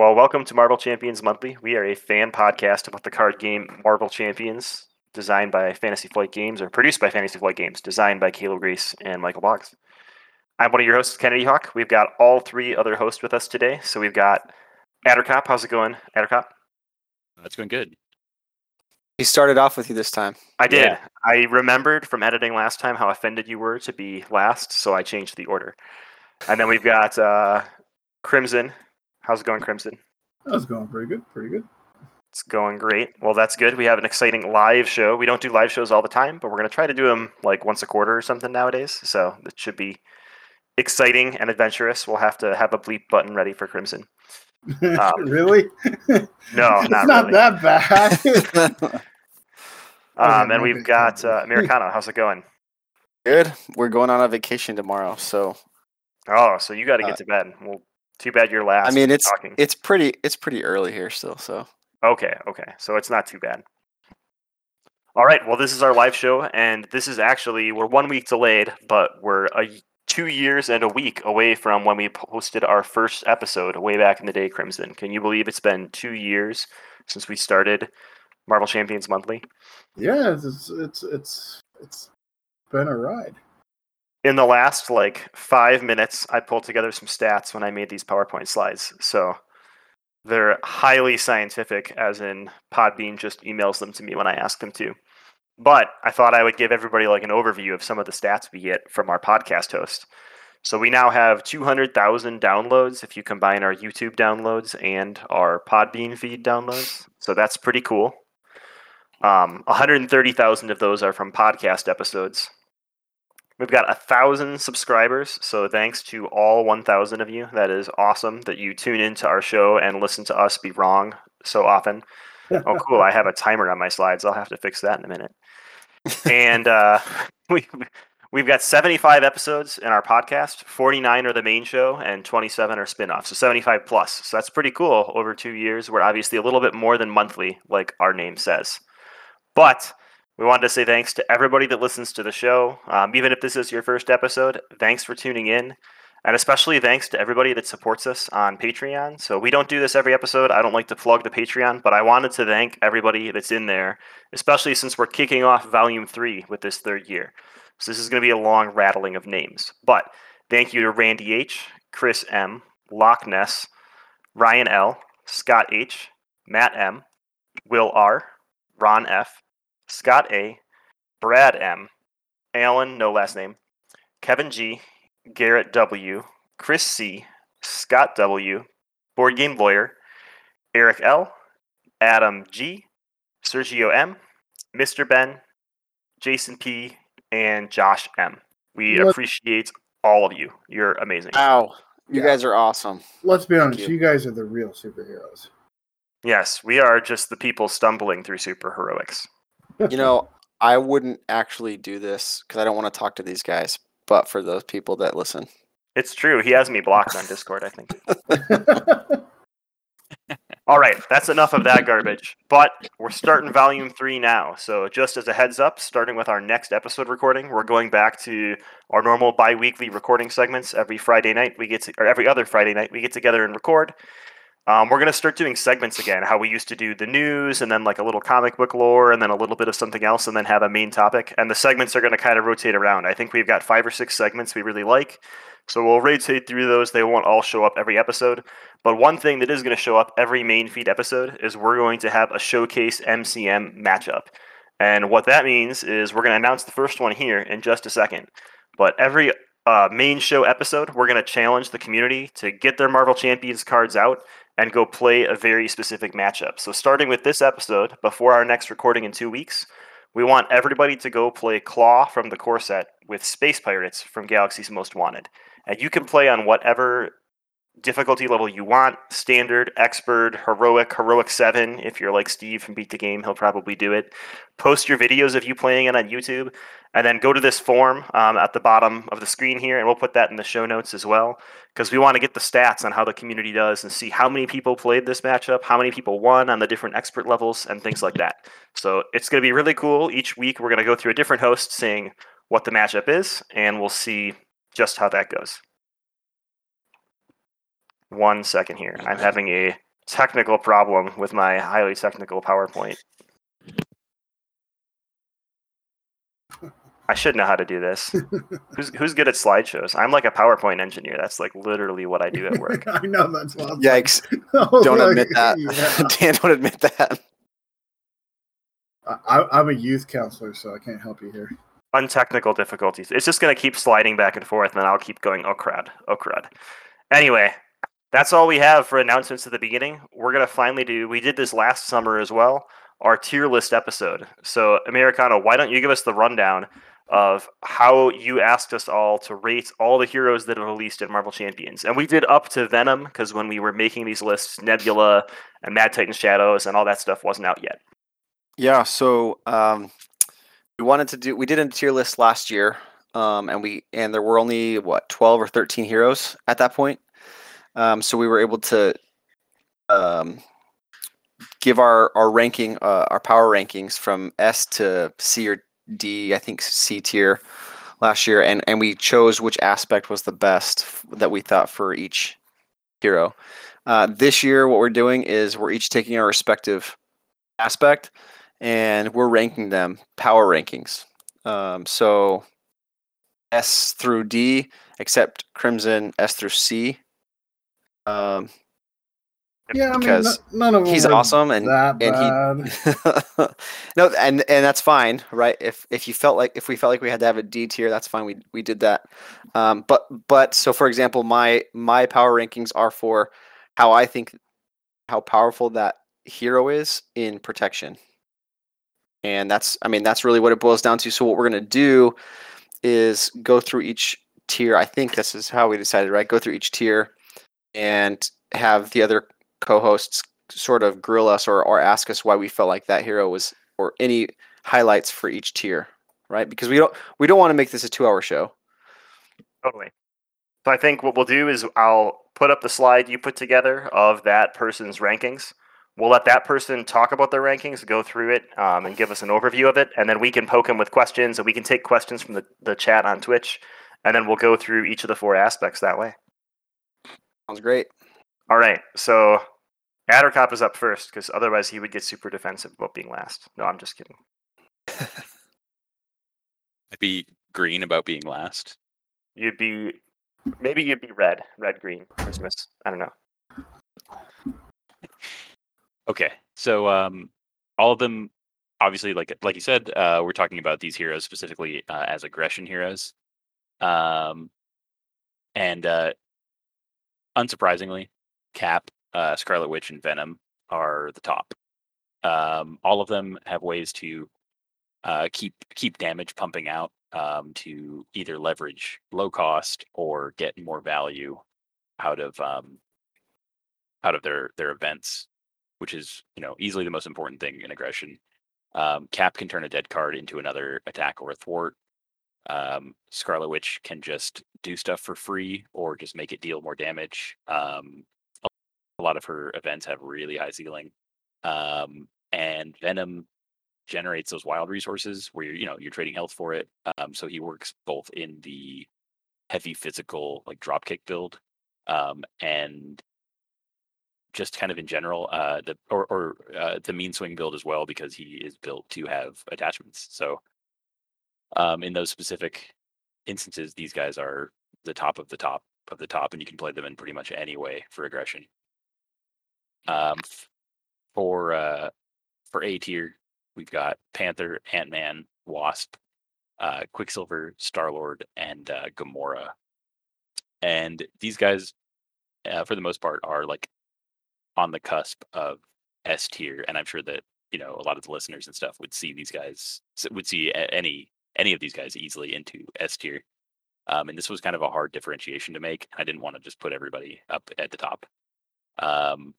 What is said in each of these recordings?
Well, welcome to Marvel Champions Monthly. We are a fan podcast about the card game Marvel Champions, designed by Fantasy Flight Games or produced by Fantasy Flight Games, designed by Caleb Grace and Michael Boggs. I'm one of your hosts, Kennedy Hawk. We've got all three other hosts with us today. So we've got Addercop. How's it going, Addercop? That's going good. He started off with you this time. I did. Yeah. I remembered from editing last time how offended you were to be last, so I changed the order. And then we've got uh, Crimson. How's it going, Crimson? That was going pretty good. Pretty good. It's going great. Well, that's good. We have an exciting live show. We don't do live shows all the time, but we're going to try to do them like once a quarter or something nowadays. So it should be exciting and adventurous. We'll have to have a bleep button ready for Crimson. Um, really? No, it's not, not really. that bad. Um, and we've got uh, Americano. How's it going? Good. We're going on a vacation tomorrow, so Oh, so you got to get Uh, to bed. Well, too bad you're last. I mean it's talking. it's pretty it's pretty early here still. So Okay, okay. So it's not too bad. All right. Well, this is our live show, and this is actually we're one week delayed, but we're a y- two years and a week away from when we posted our first episode way back in the day. Crimson, can you believe it's been two years since we started Marvel Champions Monthly? yeah, it's, it's it's it's it's been a ride. In the last like five minutes, I pulled together some stats when I made these PowerPoint slides. So they're highly scientific, as in Podbean just emails them to me when I ask them to. But I thought I would give everybody like an overview of some of the stats we get from our podcast host. So we now have 200,000 downloads if you combine our YouTube downloads and our Podbean feed downloads. So that's pretty cool. Um, 130,000 of those are from podcast episodes. We've got a thousand subscribers, so thanks to all 1,000 of you. That is awesome that you tune into our show and listen to us be wrong so often. Oh, cool! I have a timer on my slides. I'll have to fix that in a minute. And uh, we we've got 75 episodes in our podcast. 49 are the main show, and 27 are spin-offs. So 75 plus. So that's pretty cool. Over two years, we're obviously a little bit more than monthly, like our name says. But we wanted to say thanks to everybody that listens to the show. Um, even if this is your first episode, thanks for tuning in. And especially thanks to everybody that supports us on Patreon. So we don't do this every episode. I don't like to plug the Patreon, but I wanted to thank everybody that's in there, especially since we're kicking off Volume 3 with this third year. So this is going to be a long rattling of names. But thank you to Randy H., Chris M., Loch Ness, Ryan L., Scott H., Matt M., Will R., Ron F., Scott A., Brad M., Alan, no last name, Kevin G., Garrett W., Chris C., Scott W., Board Game Lawyer, Eric L., Adam G., Sergio M., Mr. Ben, Jason P., and Josh M. We What- appreciate all of you. You're amazing. Wow. You Yeah. guys are awesome. Let's be honest, you. you. guys are the real superheroes. Yes, we are just the people stumbling through super heroics. You know, I wouldn't actually do this because I don't want to talk to these guys, but for those people that listen. It's true. He has me blocked on Discord, I think. All right, that's enough of that garbage. But we're starting volume three now. So, just as a heads up, starting with our next episode recording, we're going back to our normal bi weekly recording segments. Every Friday night, we get to, or every other Friday night, we get together and record. Um, we're going to start doing segments again, how we used to do the news and then like a little comic book lore and then a little bit of something else and then have a main topic. And the segments are going to kind of rotate around. I think we've got five or six segments we really like. So we'll rotate through those. They won't all show up every episode. But one thing that is going to show up every main feed episode is we're going to have a showcase MCM matchup. And what that means is we're going to announce the first one here in just a second. But every uh, main show episode, we're going to challenge the community to get their Marvel Champions cards out and go play a very specific matchup. So, starting with this episode, before our next recording in two weeks, we want everybody to go play Claw from the core set with Space Pirates from Galaxy's Most Wanted. And you can play on whatever difficulty level you want standard, expert, heroic, heroic 7. If you're like Steve from Beat the Game, he'll probably do it. Post your videos of you playing it on YouTube, and then go to this form um, at the bottom of the screen here, and we'll put that in the show notes as well because we want to get the stats on how the community does and see how many people played this matchup, how many people won on the different expert levels, and things like that. So it's going to be really cool. Each week, we're going to go through a different host saying what the matchup is, and we'll see just how that goes. One second here. I'm having a technical problem with my highly technical PowerPoint. I should know how to do this. Who's who's good at slideshows? I'm like a PowerPoint engineer. That's like literally what I do at work. I know that's what I'm Yikes! I oh, Don't like, admit that. yeah. Dan, don't admit that. I, I'm a youth counselor, so I can't help you here. Untechnical difficulties. It's just gonna keep sliding back and forth, and I'll keep going. Oh crud! Oh crud! Anyway, that's all we have for announcements at the beginning. We're gonna finally do. We did this last summer as well. Our tier list episode. So, Americano, why don't you give us the rundown of how you asked us all to rate all the heroes that are released in Marvel Champions? And we did up to Venom because when we were making these lists, Nebula and Mad Titan Shadows and all that stuff wasn't out yet. Yeah, so um, we wanted to do. We did a tier list last year, um, and we and there were only what twelve or thirteen heroes at that point. Um, so we were able to um, give our our ranking, uh, our power rankings from S to C or D. I think C tier last year, and and we chose which aspect was the best that we thought for each hero. Uh, this year, what we're doing is we're each taking our respective aspect and we're ranking them power rankings. Um, so S through D, except Crimson S through C. Um, Yeah, I mean, Because n- none of he's awesome and and he no and and that's fine right? If if you felt like if we felt like we had to have a d tier that's fine. We we did that. Um but but so for example my my power rankings are for how i think how powerful that hero is in protection. And that's i mean that's really what it boils down to. So what we're going to do is go through each tier. I think this is how we decided right? Go through each tier and have the other co-hosts sort of grill us or, or ask us why we felt like that hero was or any highlights for each tier right because we don't we don't want to make this a two hour show Totally. So I think what we'll do is I'll put up the slide you put together of that person's rankings. We'll let that person talk about their rankings, go through it, um, and give us an overview of it, and then we can poke them with questions, and we can take questions from the, the chat on Twitch, and then we'll go through each of the four aspects that way. Sounds great All right, so Addercop is up first because otherwise he would get super defensive about being last. No, I'm just kidding. I'd be green about being last. You'd be maybe you'd be red, red, green, Christmas. I don't know. Okay, so um, all of them, obviously, like like you said, uh, we're talking about these heroes specifically uh, as aggression heroes, um, and uh, unsurprisingly, Cap, uh, Scarlet Witch, and Venom are the top. Um, all of them have ways to uh, keep keep damage pumping out um, to either leverage low cost or get more value out of um, out of their their events which is you know easily the most important thing in aggression. Um, Cap can turn a dead card into another attack or a thwart. Um, Scarlet Witch can just do stuff for free or just make it deal more damage. Um, a, lot of her events have really high ceiling, um, and Venom generates those wild resources where you're you know you're trading health for it. Um, so he works both in the heavy physical like dropkick build um, and just kind of in general, uh, the or, or uh, the mean swing build as well because he is built to have attachments. So, um, in those specific instances, these guys are the top of the top of the top, and you can play them in pretty much any way for aggression. Um, for uh, for A tier, we've got Panther, Ant Man, Wasp, uh, Quicksilver, Star Lord, and uh, Gamora. And these guys, uh, for the most part, are like on the cusp of S tier, and I'm sure that you know a lot of the listeners and stuff would see these guys would see any any of these guys easily into S tier. Um, and this was kind of a hard differentiation to make. I didn't want to just put everybody up at the top. Um,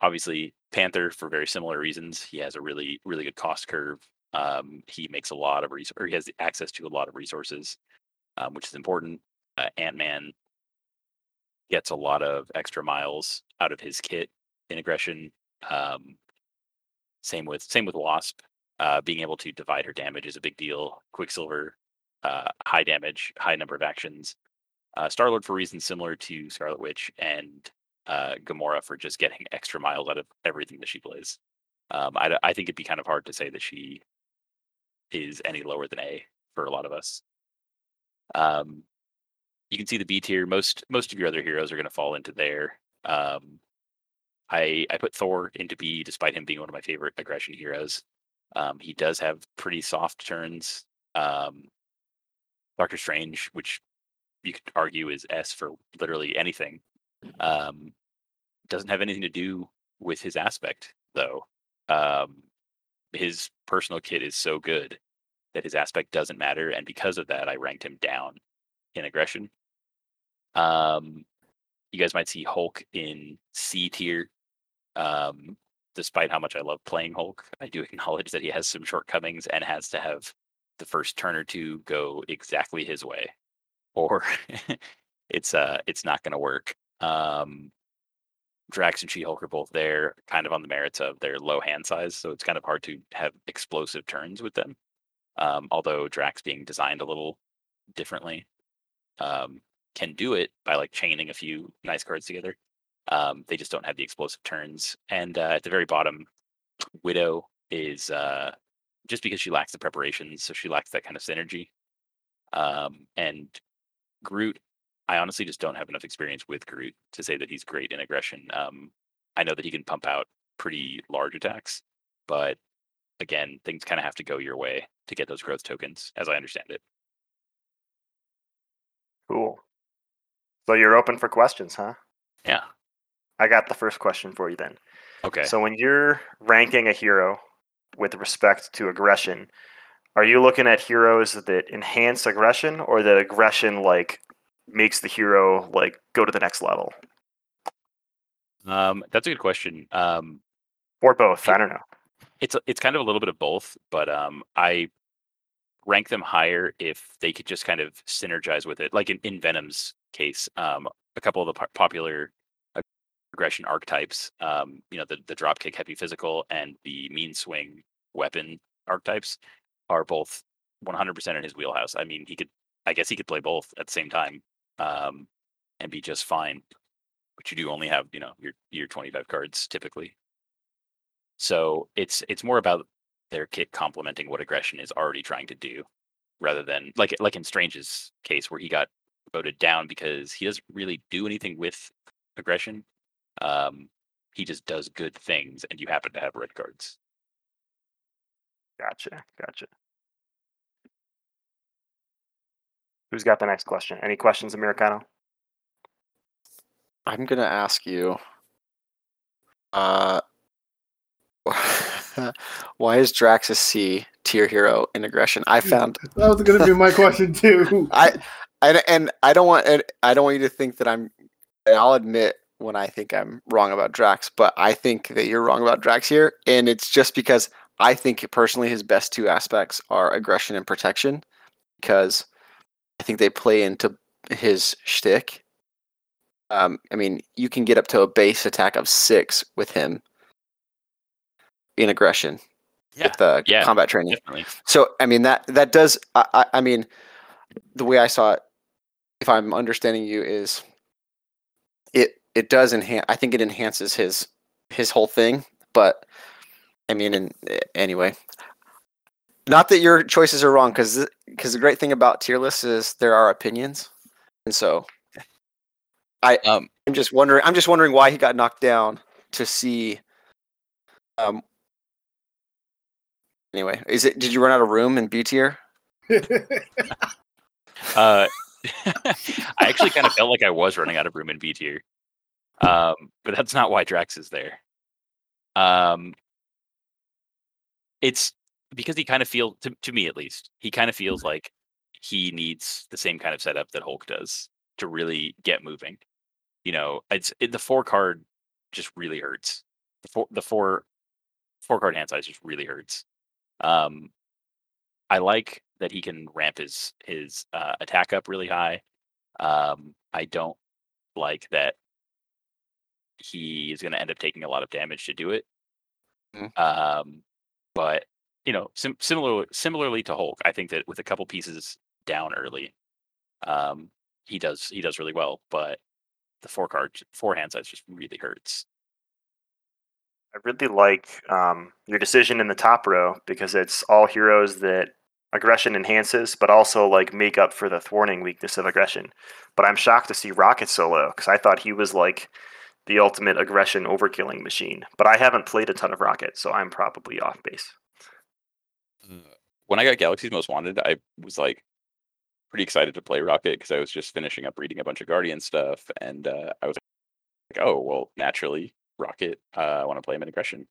obviously, Panther for very similar reasons. He has a really really good cost curve. Um, he makes a lot of res- or he has access to a lot of resources, um, which is important. Uh, Ant Man gets a lot of extra miles out of his kit in aggression. Um, same with same with Wasp. Uh, being able to divide her damage is a big deal. Quicksilver, uh, high damage, high number of actions. Uh, Star Lord for reasons similar to Scarlet Witch, and uh, Gamora for just getting extra miles out of everything that she plays. Um, I, I think it'd be kind of hard to say that she is any lower than A for a lot of us. Um, you can see the B tier. Most most of your other heroes are going to fall into there. Um, I I put Thor into B despite him being one of my favorite aggression heroes. Um, he does have pretty soft turns. Um, Doctor Strange, which you could argue is S for literally anything, um, doesn't have anything to do with his aspect though. Um, his personal kit is so good that his aspect doesn't matter, and because of that, I ranked him down in aggression. Um, you guys might see Hulk in C tier. Um, despite how much I love playing Hulk, I do acknowledge that he has some shortcomings and has to have the first turn or two go exactly his way, or it's uh it's not going to work. Um, Drax and She Hulk are both there, kind of on the merits of their low hand size, so it's kind of hard to have explosive turns with them. Um, although Drax being designed a little differently, um, can do it by like chaining a few nice cards together. Um, they just don't have the explosive turns. And uh, at the very bottom, Widow is uh, just because she lacks the preparations, so she lacks that kind of synergy. Um, and Groot, I honestly just don't have enough experience with Groot to say that he's great in aggression. Um, I know that he can pump out pretty large attacks, but again, things kind of have to go your way to get those growth tokens, as I understand it. Cool. So you're open for questions, huh? Yeah. I got the first question for you then. Okay. So when you're ranking a hero with respect to aggression, are you looking at heroes that enhance aggression or that aggression like makes the hero like go to the next level? um, that's a good question. Um, Or both? I don't know. it's it's kind of a little bit of both, but um, I rank them higher if they could just kind of synergize with it. Like in, in Venom's case, um, a couple of the po- popular aggression archetypes, um, you know, the the dropkick heavy physical and the mean swing weapon archetypes are both 100% in his wheelhouse. I mean, he could, I guess, he could play both at the same time um, and be just fine. But you do only have, you know, your your 25 cards typically. So it's it's more about their kit complementing what aggression is already trying to do, rather than like like in Strange's case where he got voted down because he doesn't really do anything with aggression. Um, he just does good things, and you happen to have red cards. Gotcha. Gotcha. Who's got the next question? Any questions, Americano? I'm gonna ask you. Uh, why is Drax C tier hero in aggression? I found That was going to be my question too. I, I and I don't want and I don't want you to think that I'm. And I'll admit when I think I'm wrong about Drax, but I think that you're wrong about Drax here, and it's just because I think personally his best two aspects are aggression and protection, because I think they play into his shtick. Um, I mean, you can get up to a base attack of six with him in aggression with the yeah, combat training. Definitely. So I mean that that does I, I, I mean the way I saw it, if I'm understanding you, is it it does enhance. I think it enhances his his whole thing. But I mean, and anyway, not that your choices are wrong, because because the great thing about tier lists is there are opinions, and so I Um, I'm just wondering. I'm just wondering why he got knocked down to see. Um. Anyway, is it? Did you run out of room in B tier? Uh, I actually kind of felt like I was running out of room in B tier, um, but that's not why Drax is there. Um, it's because he kind of feels, to, to me at least, he kind of feels like he needs the same kind of setup that Hulk does to really get moving. You know, it's it, the four card just really hurts. The four, the four, four card hand size just really hurts. Um, I like that he can ramp his his uh, attack up really high. Um, I don't like that he is going to end up taking a lot of damage to do it. Mhm. Um, but you know, sim- similar similarly to Hulk, I think that with a couple pieces down early, um, he does he does really well. But the four card four hand size just really hurts. I really like um, your decision in the top row because it's all heroes that aggression enhances, but also like make up for the thwarting weakness of aggression. But I'm shocked to see Rocket solo because I thought he was like the ultimate aggression overkilling machine. But I haven't played a ton of Rocket, so I'm probably off base. When I got Galaxy's Most Wanted, I was like pretty excited to play Rocket because I was just finishing up reading a bunch of Guardian stuff, and uh, I was like, "Oh, well, naturally, Rocket. Uh, I want to play him in aggression."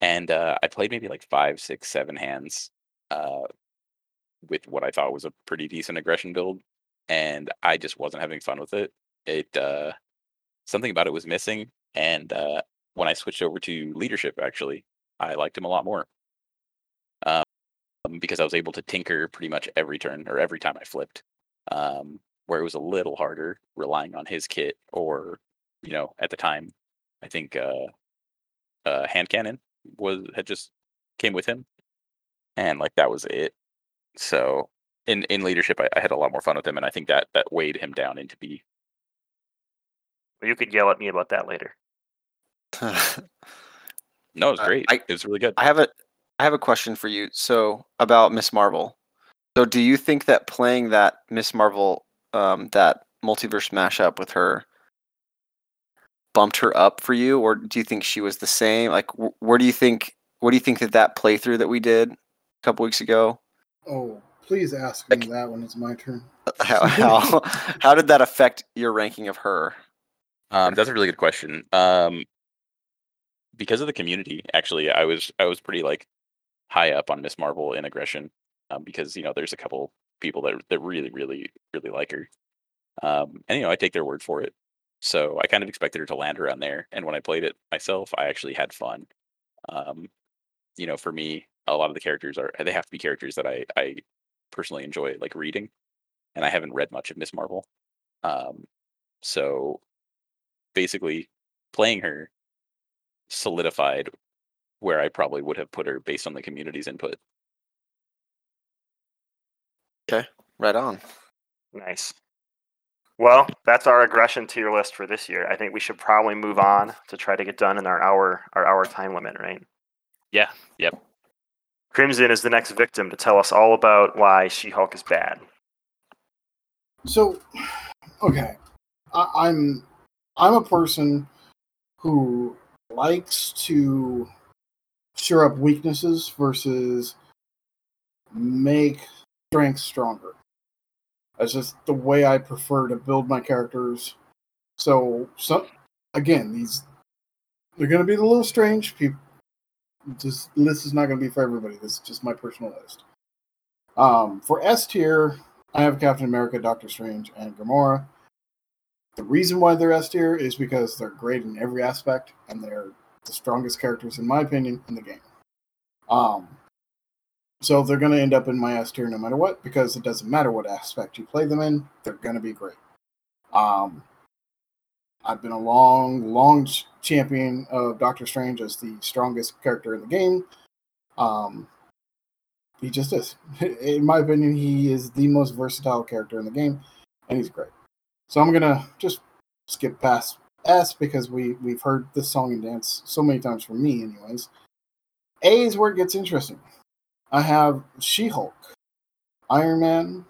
And uh, I played maybe like five, six, seven hands uh, with what I thought was a pretty decent aggression build, and I just wasn't having fun with it. It uh, something about it was missing, and uh, when I switched over to leadership, actually, I liked him a lot more um, because I was able to tinker pretty much every turn or every time I flipped. Um, where it was a little harder relying on his kit, or you know, at the time, I think uh, uh, hand cannon was had just came with him, and like that was it. So in in leadership, I, I had a lot more fun with him, and I think that that weighed him down into B. Well, you could yell at me about that later. No, it was Uh, great. I- it was really good. I have a I have a question for you. So about Miss Marvel. So do you think that playing that Miss Marvel um, that multiverse mashup with her bumped her up for you, or do you think she was the same? Like, wh- where do you think? What do you think that that playthrough that we did a couple weeks ago? Oh, please ask me Like- that when it's my turn. How how, how did that affect your ranking of her? Um, that's a really good question. Um, because of the community, actually, I was I was pretty like high up on Miss Marvel in aggression, um, because you know there's a couple people that that really really really like her, um, and you know I take their word for it. So I kind of expected her to land around there, and when I played it myself, I actually had fun. Um, you know, for me, a lot of the characters are they have to be characters that I I personally enjoy like reading, and I haven't read much of Miss Marvel. Um, so basically playing her solidified where I probably would have put her based on the community's input. Okay, right on. Nice. Well, that's our aggression tier list for this year. I think we should probably move on to try to get done in our hour our hour time limit, right? Yeah, yep. Crimson is the next victim to tell us all about why She-Hulk is bad. So, okay, I, I'm I'm a person who likes to shore up weaknesses versus make strengths stronger. That's just the way I prefer to build my characters. So, so again, these they're going to be a little strange. People, this list is not going to be for everybody. This is just my personal list. Um, for S tier, I have Captain America, Doctor Strange, and Gamora. The reason why they're S tier is because they're great in every aspect, and they're the strongest characters, in my opinion, in the game. Um, so they're going to end up in my S tier no matter what, because it doesn't matter what aspect you play them in, they're going to be great. Um, I've been a long, long champion of Doctor Strange as the strongest character in the game. Um, he just is. In my opinion, he is the most versatile character in the game, and he's great. So I'm gonna just skip past S because we we've heard this song and dance so many times from me, anyways. A is where it gets interesting. I have She-Hulk, Iron Man,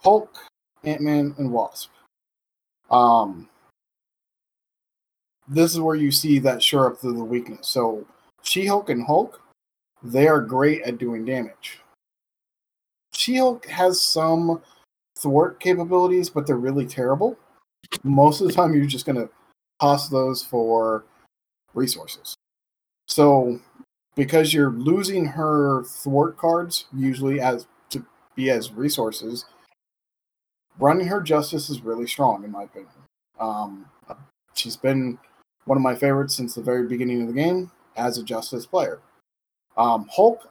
Hulk, Ant Man, and Wasp. Um, this is where you see that shore up through the weakness. So She-Hulk and Hulk, they are great at doing damage. She-Hulk has some thwart capabilities, but they're really terrible. Most of the time, you're just gonna toss those for resources. So, because you're losing her thwart cards usually as to be as resources, running her justice is really strong in my opinion. Um, she's been one of my favorites since the very beginning of the game as a justice player. Um, Hulk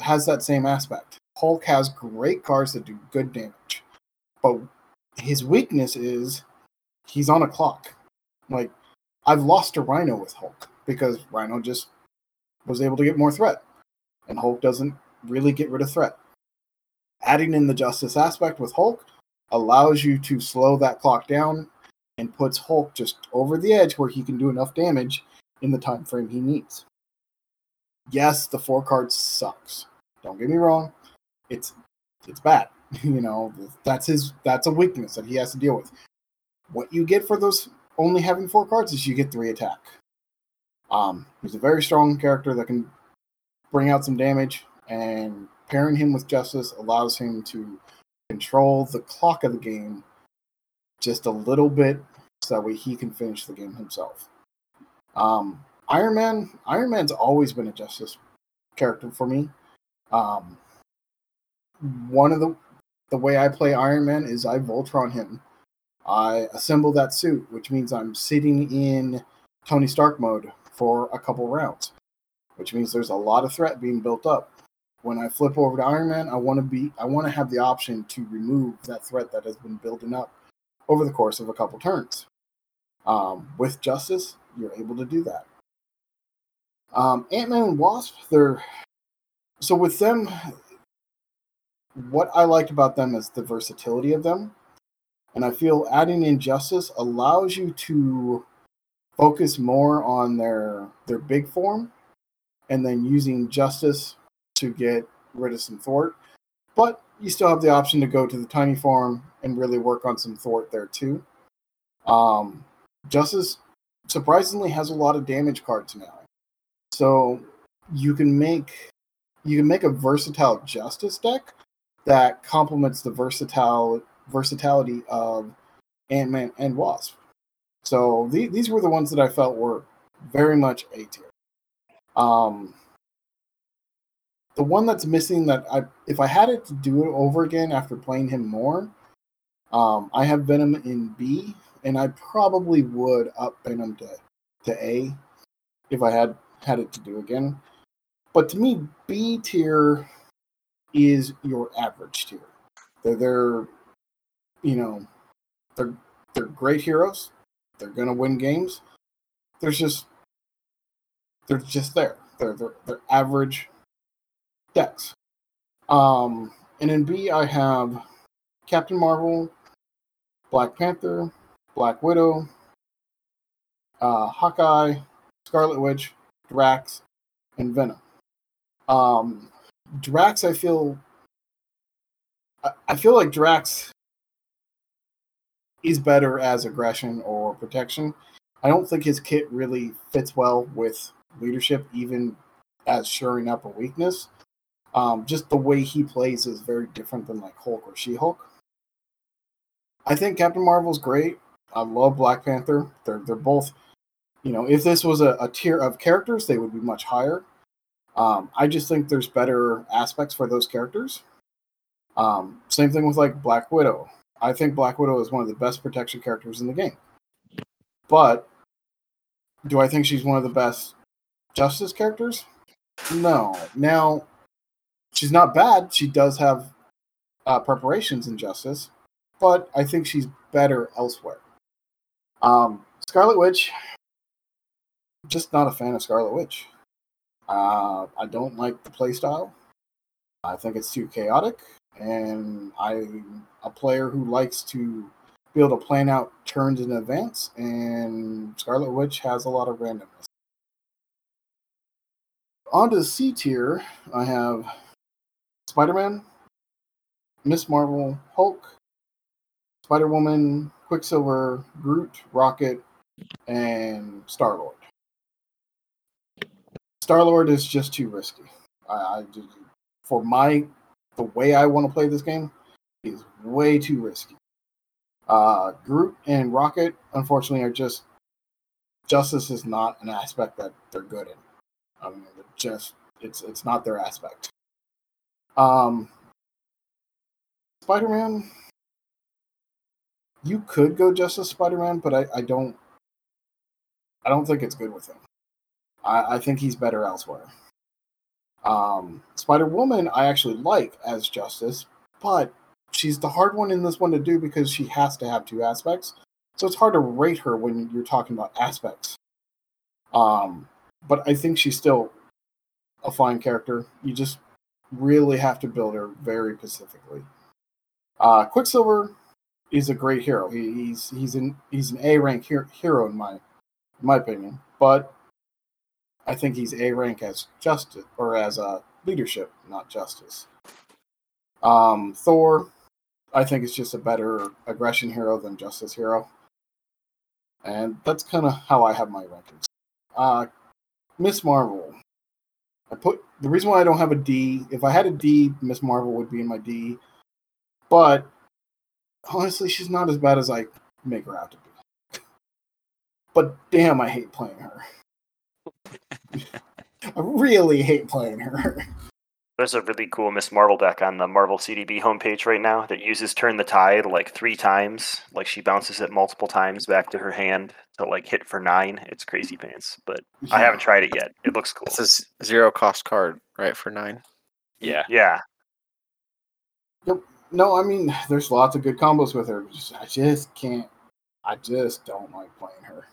has that same aspect. Hulk has great cards that do good damage, but his weakness is he's on a clock. Like I've lost to Rhino with Hulk because Rhino just was able to get more threat, and Hulk doesn't really get rid of threat. Adding in the justice aspect with Hulk allows you to slow that clock down and puts Hulk just over the edge where he can do enough damage in the time frame he needs. Yes, the four card sucks. Don't get me wrong. It's it's bad. you know, that's his that's a weakness that he has to deal with. What you get for those only having four cards is you get three attack. Um, he's a very strong character that can bring out some damage, and pairing him with Justice allows him to control the clock of the game just a little bit so that way he can finish the game himself. Um, Iron Man, Iron Man's always been a Justice character for me. Um, one of the the way I play Iron Man is I Voltron him. I assemble that suit, which means I'm sitting in Tony Stark mode for a couple rounds, which means there's a lot of threat being built up. When I flip over to Iron Man, I want to be I want to have the option to remove that threat that has been building up over the course of a couple turns. Um, with Justice, you're able to do that. Um, Ant Man and Wasp, they're so with them. What I like about them is the versatility of them, and I feel adding Injustice allows you to focus more on their their big form, and then using Justice to get rid of some thwart. But you still have the option to go to the tiny form and really work on some thwart there too. Um, Justice surprisingly has a lot of damage cards now. So you can make you can make a versatile justice deck that complements the versatile versatility of Ant Man and Wasp. So the, these were the ones that I felt were very much A tier. Um, the one that's missing that I if I had it to do it over again after playing him more, um, I have Venom in B, and I probably would up Venom to to A if I had had it to do again. But to me, B tier is your average tier. They're, they're you know, they're they're great heroes. They're gonna win games. There's just they're just there. They're they're, they're average decks. Um, and in B, I have Captain Marvel, Black Panther, Black Widow, uh, Hawkeye, Scarlet Witch, Drax, and Venom. Um, Drax, I feel, I, feel like Drax is better as aggression or protection. I don't think his kit really fits well with leadership, even as shoring up a weakness. Um, just the way he plays is very different than like Hulk or She Hulk. I think Captain Marvel's great. I love Black Panther. They're they're both, you know, if this was a, a tier of characters, they would be much higher. Um, I just think there's better aspects for those characters. Um, same thing with like Black Widow. I think Black Widow is one of the best protection characters in the game. But do I think she's one of the best Justice characters? No. Now, she's not bad. She does have uh, preparations in Justice, but I think she's better elsewhere. Um, Scarlet Witch, just not a fan of Scarlet Witch. Uh, I don't like the playstyle. I think it's too chaotic, and I'm a player who likes to be able to plan out turns in advance, and Scarlet Witch has a lot of randomness. On to the C tier, I have Spider Man, Miss Marvel, Hulk, Spider Woman, Quicksilver, Groot, Rocket, and Star Lord. Star Lord is just too risky. I, I for my the way I want to play this game is way too risky. Uh, Groot and Rocket, unfortunately, are just justice is not an aspect that they're good in. I mean, just it's it's not their aspect. Um, Spider Man, you could go Justice Spider Man, but I, I don't I don't think it's good with him. I, I think he's better elsewhere. Um, Spider Woman, I actually like as Justice, but she's the hard one in this one to do because she has to have two aspects. So it's hard to rate her when you're talking about aspects. Um, but I think she's still a fine character. You just really have to build her very specifically. Uh, Quicksilver is a great hero. He, he's he's an he's an A rank hero, in my in my opinion. But I think he's A rank as justice or as a uh, leadership, not justice. Um, Thor, I think is just a better aggression hero than justice hero, and that's kind of how I have my rankings. Uh, Miss Marvel. I put the reason why I don't have a D. If I had a D, Miss Marvel would be in my D. But honestly, she's not as bad as I make her out to be. But damn, I hate playing her. I really hate playing her. There's a really cool Miss Marvel deck on the Marvel CDB homepage right now that uses Turn the Tide like three times. Like she bounces it multiple times back to her hand to like hit for nine. It's crazy pants, but I haven't tried it yet. It looks cool. It's a zero cost card, right, for nine? Yeah. Yeah. Yep. No, I mean, there's lots of good combos with her. I just can't. I just don't like playing her.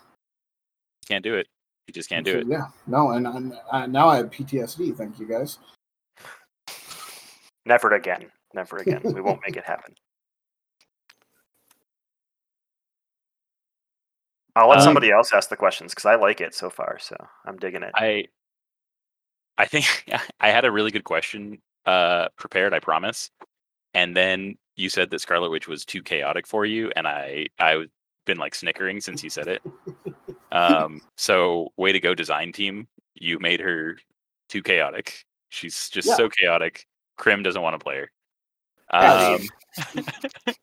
Can't do it. You just can't do it. Yeah. No, and, and uh, now I have PTSD. Thank you guys. Never again. Never again. we won't make it happen. I'll let Um, somebody else ask the questions because I like it so far. So I'm digging it. I I think I had a really good question uh prepared, I promise. And then you said that Scarlet Witch was too chaotic for you, and I I've been like snickering since you said it. Um, so way to go, design team. You made her too chaotic. She's just Yeah. so chaotic. Krim doesn't want to play her. Um,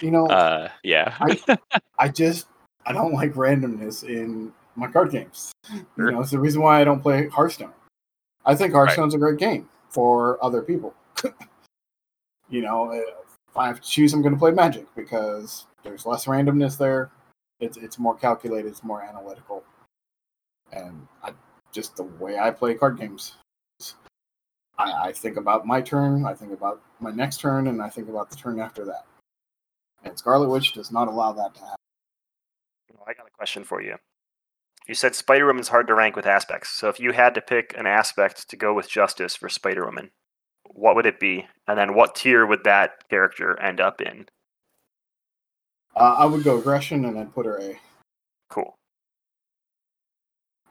You know, uh, yeah. I- I just I don't like randomness in my card games. You know, it's the reason why I don't play Hearthstone. I think Hearthstone's a great game for other people. you know, if I have to choose, I'm going to play Magic because there's less randomness there. It's it's more calculated, it's more analytical, and I just the way I play card games. I, I think about my turn, I think about my next turn, and I think about the turn after that. And Scarlet Witch does not allow that to happen. Well, I got a question for you. You said Spider Woman's hard to rank with aspects. So if you had to pick an aspect to go with Justice for Spider Woman, what would it be? And then what tier would that character end up in? Uh, I would go aggression and I'd put her A. Cool.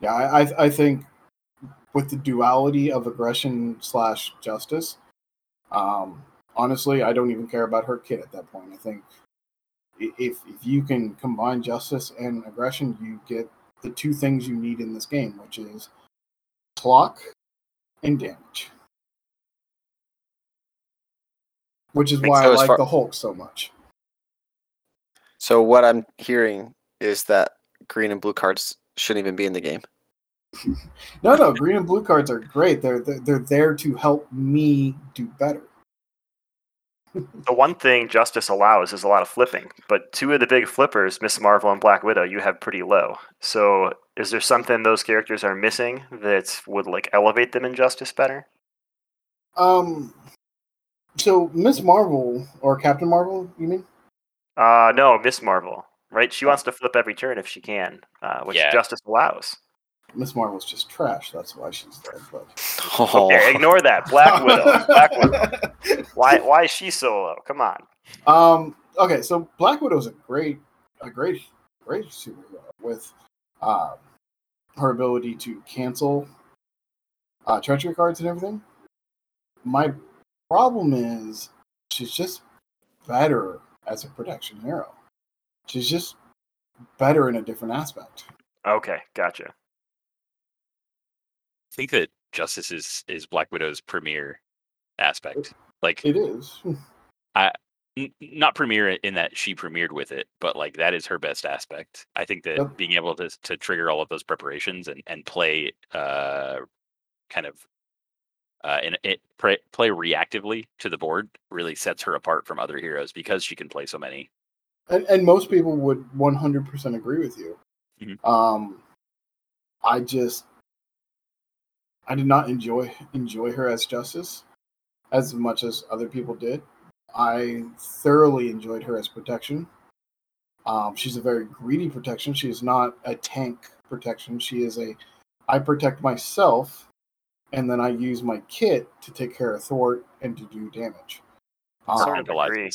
Yeah, I, I I think with the duality of aggression slash justice, um, honestly, I don't even care about her kit at that point. I think if if you can combine justice and aggression, you get the two things you need in this game, which is clock and damage. Which is why so I like far- the Hulk so much. So what I'm hearing is that green and blue cards shouldn't even be in the game. No, no, green and blue cards are great. They're they're, they're there to help me do better. The one thing Justice allows is a lot of flipping, but two of the big flippers, Miss Marvel and Black Widow, you have pretty low. So is there something those characters are missing that would like elevate them in Justice better? Um, so Miss Marvel or Captain Marvel, you mean? Uh no, Miss Marvel. Right? She wants to flip every turn if she can, uh, which Yeah. Justice allows. Miss Marvel's just trash. That's why she's there. But Okay, ignore that. Black Widow. Black Widow. Why why is she so low? Come on. Um. Okay. So Black Widow's a great, a great, great superhero with, uh, her ability to cancel, uh, treachery cards and everything. My problem is she's just better as a protection hero. She's just better in a different aspect. Okay, gotcha. I think that justice is is Black Widow's premier aspect. Like It is. n- not premiere in that she premiered with it, but like that is her best aspect. I think that Yep. being able to to trigger all of those preparations and and play uh kind of uh and it play, play reactively to the board really sets her apart from other heroes because she can play so many. and, and most people would 100% agree with you. Mhm. Um, I just, I did not enjoy enjoy her as Justice as much as other people did. I thoroughly enjoyed her as Protection. Um, she's a very greedy Protection. She is not a tank Protection. She is a, I protect myself, and then I use my kit to take care of thwart and to do damage. Sort Um, of agree.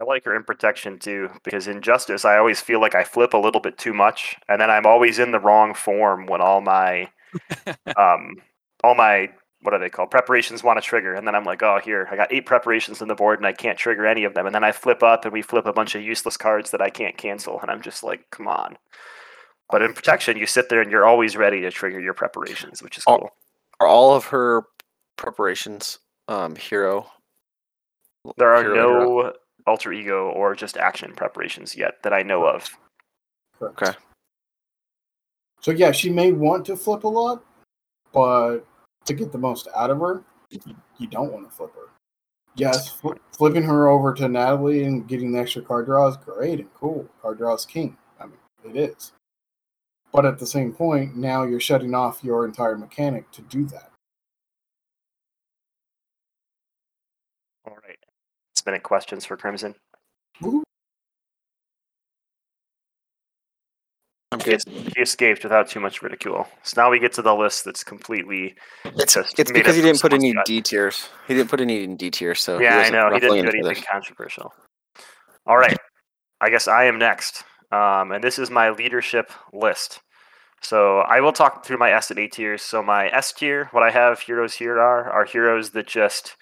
I like her in protection too, because in justice, I always feel like I flip a little bit too much, and then I'm always in the wrong form when all my, um, all my what are they called preparations want to trigger, and then I'm like, oh here, I got eight preparations on the board, and I can't trigger any of them, and then I flip up and we flip a bunch of useless cards that I can't cancel, and I'm just like, come on. But in protection, you sit there and you're always ready to trigger your preparations, which is Oh. cool. Are all of her preparations um, hero? There are hero hero? no alter ego or just action preparations yet that I know of. Correct. Okay. So yeah, she may want to flip a lot, but to get the most out of her, you, you don't want to flip her. Yes, fl- flipping her over to Natalie and getting the extra card draw is great and cool. Card draw is king. I mean, it is. But at the same point, now you're shutting off your entire mechanic to do that. All right. Spinning questions for Crimson. Woo. I'm He, good. he escaped without too much ridicule. So now we get to the list that's completely. It's, just it's because he didn't put any. D tiers. He didn't put any in D tiers, so yeah, I know. He didn't do any anything feathers. controversial. All right. I guess I am next. Um, and this is my leadership list. So I will talk through my S and A tiers. So my S tier, what I have heroes here are are heroes that just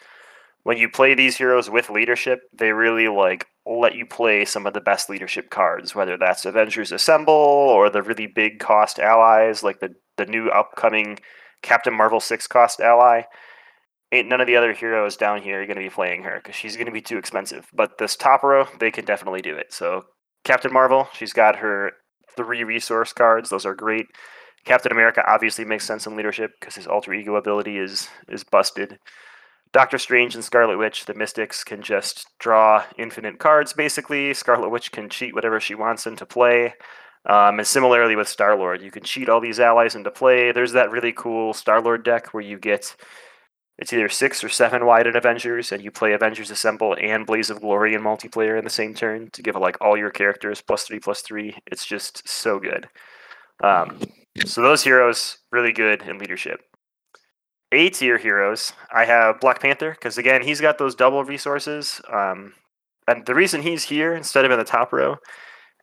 when you play these heroes with leadership, they really like let you play some of the best leadership cards, whether that's Avengers Assemble or the really big cost allies like the the new upcoming Captain Marvel six cost ally. Ain't none of the other heroes down here are going to be playing her because she's going to be too expensive. But this top row, they can definitely do it. So Captain Marvel, she's got her three resource cards. Those are great. Captain America obviously makes sense in leadership because his alter ego ability is is busted. Doctor Strange and Scarlet Witch, the Mystics, can just draw infinite cards basically. Scarlet Witch can cheat whatever she wants into play. Um, and similarly with Star Lord, you can cheat all these allies into play. There's that really cool Star Lord deck where you get it's either six or seven wide in Avengers, and you play Avengers Assemble and Blaze of Glory in multiplayer in the same turn to give like all your characters plus three plus three. It's just so good. Um, so those heroes really good in leadership. A tier heroes, I have Black Panther because again he's got those double resources. Um, and the reason he's here instead of in the top row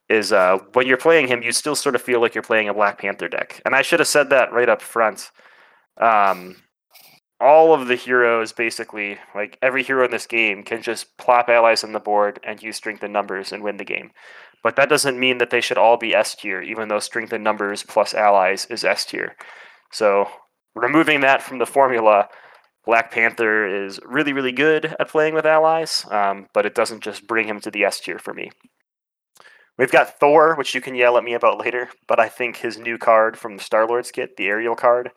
is uh, when you're playing him, you still sort of feel like you're playing a Black Panther deck. And I should have said that right up front. Um, all of the heroes, basically, like every hero in this game, can just plop allies on the board and use strength in numbers and win the game. But that doesn't mean that they should all be S tier, even though strength in numbers plus allies is S tier. So removing that from the formula, Black Panther is really, really good at playing with allies, um, but it doesn't just bring him to the S tier for me. We've got Thor, which you can yell at me about later, but I think his new card from the Star Lord's kit, the aerial card,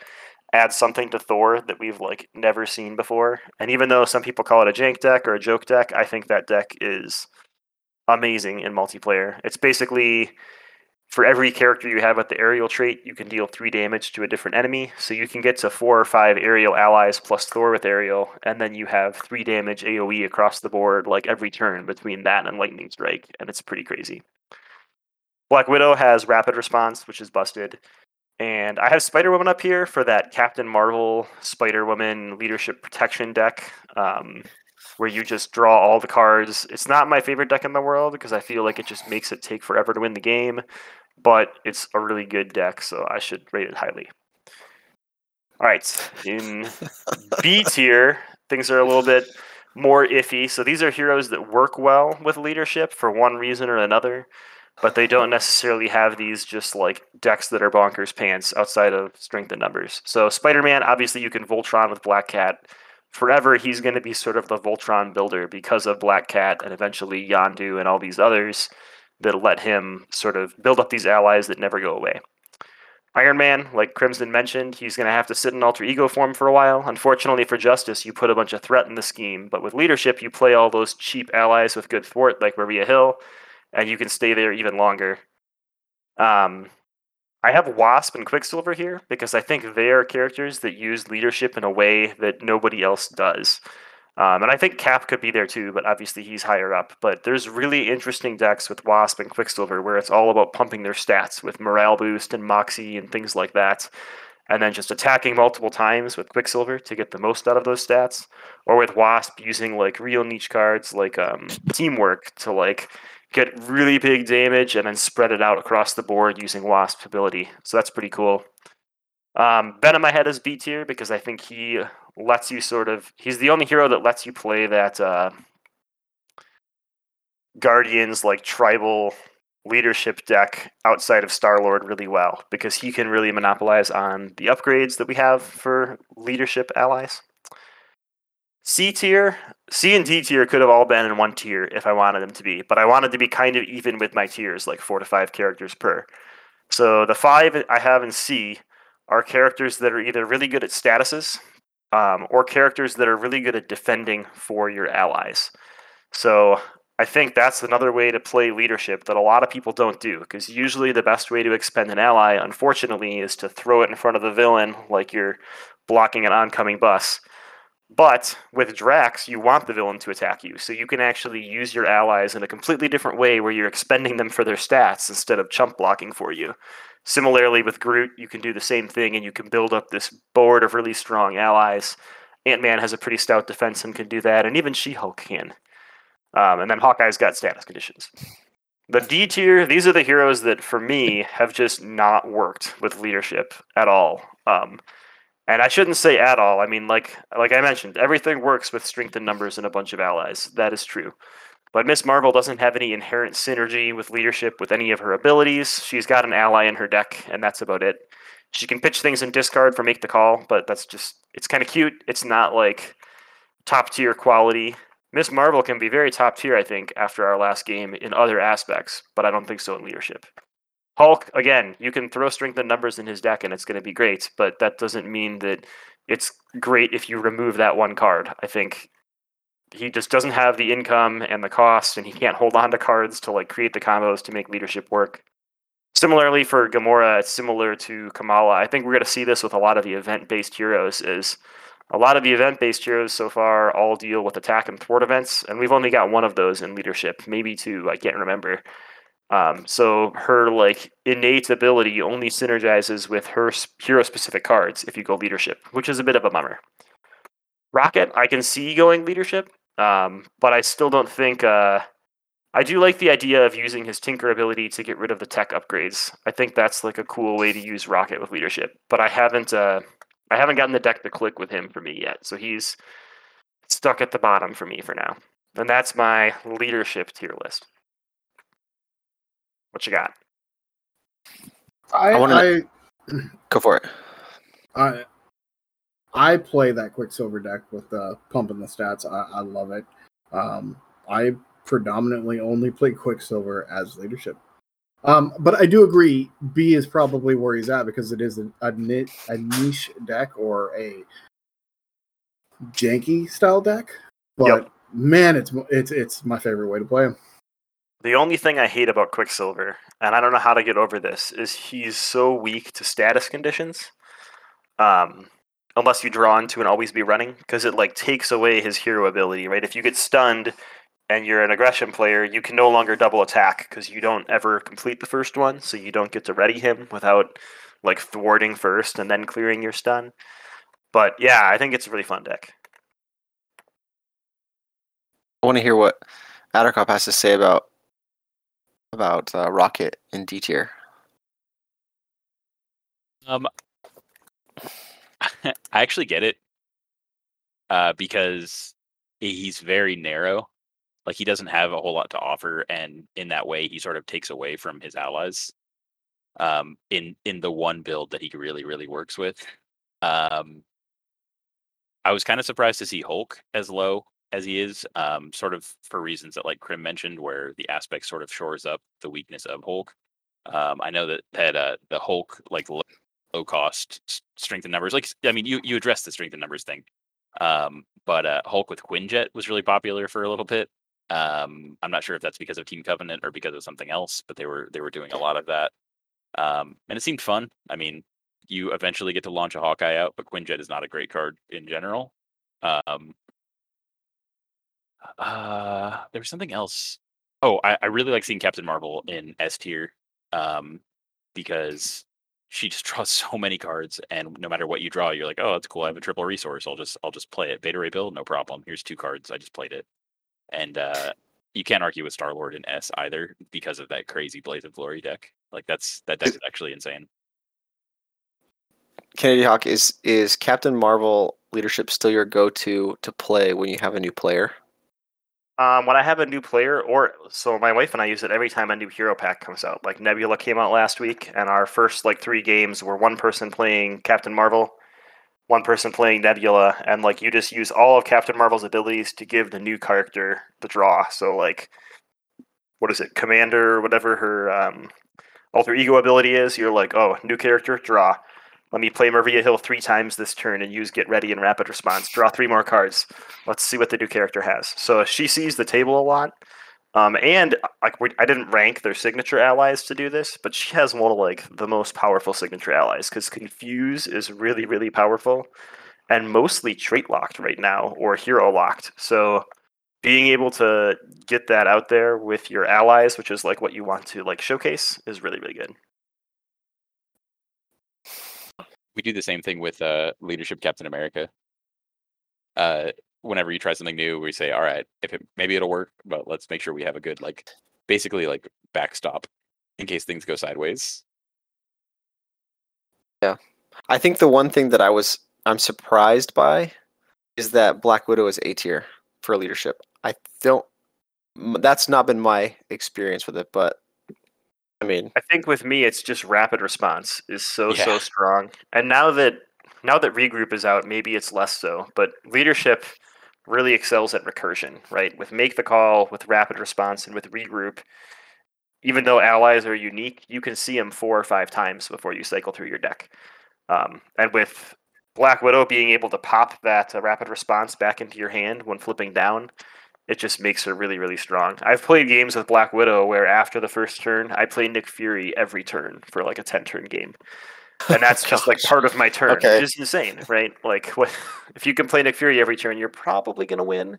adds something to Thor that we've like never seen before. And even though some people call it a jank deck or a joke deck, I think that deck is amazing in multiplayer. It's basically for every character you have with the aerial trait, you can deal three damage to a different enemy. So you can get to four or five aerial allies plus Thor with aerial, and then you have three damage AoE across the board like every turn between that and lightning strike, and it's pretty crazy. Black Widow has rapid response, which is busted. And I have Spider Woman up here for that Captain Marvel Spider Woman leadership protection deck, um, where you just draw all the cards. It's not my favorite deck in the world because I feel like it just makes it take forever to win the game, but it's a really good deck, so I should rate it highly. All right, in B tier, things are a little bit more iffy. So these are heroes that work well with leadership for one reason or another but they don't necessarily have these just like decks that are bonkers pants outside of strength and numbers. So Spider-Man, obviously you can Voltron with Black Cat. Forever he's going to be sort of the Voltron builder because of Black Cat and eventually Yondu and all these others that let him sort of build up these allies that never go away. Iron Man, like Crimson mentioned, he's going to have to sit in alter ego form for a while. Unfortunately for Justice, you put a bunch of threat in the scheme, but with leadership, you play all those cheap allies with good thwart like Maria Hill, and you can stay there even longer. Um, I have Wasp and Quicksilver here because I think they are characters that use leadership in a way that nobody else does. Um, and I think Cap could be there too, but obviously he's higher up. But there's really interesting decks with Wasp and Quicksilver where it's all about pumping their stats with morale boost and moxie and things like that. and then just attacking multiple times with Quicksilver to get the most out of those stats, or with Wasp using like real niche cards like um, Teamwork to like get really big damage and then spread it out across the board using Wasp's ability. So that's pretty cool. Um, ben in my head is B tier because I think he lets you sort of. He's the only hero that lets you play that uh, Guardians like tribal leadership deck outside of Star Lord really well because he can really monopolize on the upgrades that we have for leadership allies. C tier, C and D tier could have all been in one tier if I wanted them to be, but I wanted to be kind of even with my tiers, like four to five characters per. So the five I have in C are characters that are either really good at statuses um, or characters that are really good at defending for your allies. So I think that's another way to play leadership that a lot of people don't do because usually the best way to expend an ally, unfortunately, is to throw it in front of the villain like you're blocking an oncoming bus. But with Drax, you want the villain to attack you, so you can actually use your allies in a completely different way where you're expending them for their stats instead of chump blocking for you. Similarly, with Groot, you can do the same thing and you can build up this board of really strong allies. Ant Man has a pretty stout defense and can do that, and even She Hulk can. Um, and then Hawkeye's got status conditions. The D tier, these are the heroes that for me have just not worked with leadership at all. Um, and I shouldn't say at all. I mean, like like I mentioned, everything works with strength and numbers and a bunch of allies. That is true. But Miss Marvel doesn't have any inherent synergy with leadership with any of her abilities. She's got an ally in her deck, and that's about it. She can pitch things in discard for make the call, but that's just it's kind of cute. It's not like top tier quality. Miss Marvel can be very top tier, I think, after our last game in other aspects, but I don't think so in leadership. Hulk, again, you can throw strength and numbers in his deck and it's going to be great, but that doesn't mean that it's great if you remove that one card. I think he just doesn't have the income and the cost, and he can't hold on to cards to like create the combos to make leadership work. Similarly for Gamora, it's similar to Kamala. I think we're going to see this with a lot of the event-based heroes. Is a lot of the event-based heroes so far all deal with attack and thwart events, and we've only got one of those in leadership, maybe two. I can't remember. Um, so her like innate ability only synergizes with her hero-specific cards if you go leadership, which is a bit of a bummer. Rocket, I can see going leadership, um, but I still don't think. Uh, I do like the idea of using his Tinker ability to get rid of the tech upgrades. I think that's like a cool way to use Rocket with leadership. But I haven't. Uh, I haven't gotten the deck to click with him for me yet, so he's stuck at the bottom for me for now. And that's my leadership tier list. What you got? I, I wanna- Go for it. I I play that Quicksilver deck with uh, pumping the stats. I, I love it. Um, I predominantly only play Quicksilver as leadership. Um, but I do agree, B is probably where he's at because it is a, a, a niche deck or a janky style deck. But Yep. man, it's it's it's my favorite way to play him. The only thing I hate about Quicksilver, and I don't know how to get over this, is he's so weak to status conditions. Um, unless you draw into and always be running, because it like takes away his hero ability, right? If you get stunned and you're an aggression player, you can no longer double attack because you don't ever complete the first one, so you don't get to ready him without like thwarting first and then clearing your stun. But yeah, I think it's a really fun deck. I want to hear what Addercop has to say about about uh, Rocket in D tier. Um, I actually get it, uh, because he's very narrow. Like he doesn't have a whole lot to offer, and in that way, he sort of takes away from his allies. Um, in in the one build that he really really works with. Um, I was kind of surprised to see Hulk as low as he is, um, sort of for reasons that like Krim mentioned, where the aspect sort of shores up the weakness of Hulk. Um, I know that that uh, the Hulk like low, cost strength and numbers, like I mean, you you addressed the strength and numbers thing, um, but uh, Hulk with Quinjet was really popular for a little bit. Um, I'm not sure if that's because of Team Covenant or because of something else, but they were they were doing a lot of that, um, and it seemed fun. I mean, you eventually get to launch a Hawkeye out, but Quinjet is not a great card in general. Um, uh, there was something else. Oh, I, I really like seeing Captain Marvel in S tier, um, because she just draws so many cards, and no matter what you draw, you're like, oh, that's cool. I have a triple resource. I'll just I'll just play it. Beta Ray Bill, no problem. Here's two cards. I just played it, and uh, you can't argue with Star Lord and S either because of that crazy Blaze of Glory deck. Like that's that deck is actually insane. Kennedy Hawk is is Captain Marvel leadership still your go-to to play when you have a new player? Um, when I have a new player, or so my wife and I use it every time a new hero pack comes out. Like Nebula came out last week, and our first like three games were one person playing Captain Marvel, one person playing Nebula, and like you just use all of Captain Marvel's abilities to give the new character the draw. So like, what is it, Commander, whatever her um, alter ego ability is, you're like, oh, new character, draw. Let me play Maria Hill three times this turn and use Get Ready and Rapid Response. Draw three more cards. Let's see what the new character has. So she sees the table a lot. Um, and like we, I didn't rank their signature allies to do this, but she has one of like the most powerful signature allies because Confuse is really really powerful, and mostly trait locked right now or hero locked. So being able to get that out there with your allies, which is like what you want to like showcase, is really really good. We do the same thing with uh, leadership Captain America. Uh, whenever you try something new, we say, "All right, if it maybe it'll work, but let's make sure we have a good like, basically like backstop in case things go sideways." Yeah, I think the one thing that I was I'm surprised by is that Black Widow is A tier for leadership. I don't. That's not been my experience with it, but I mean, I think with me, it's just rapid response is so Yeah. so strong. And now that now that regroup is out, maybe it's less so. But leadership really excels at recursion, right? With make the call, with rapid response, and with regroup. Even though allies are unique, you can see them four or five times before you cycle through your deck. Um, and with Black Widow being able to pop that uh, rapid response back into your hand when flipping down, it just makes her really, really strong. I've played games with Black Widow where after the first turn, I play Nick Fury every turn for like a 10 turn game. And that's just like part of my turn, Okay. which is insane, right? Like, what, if you can play Nick Fury every turn, you're probably going to win.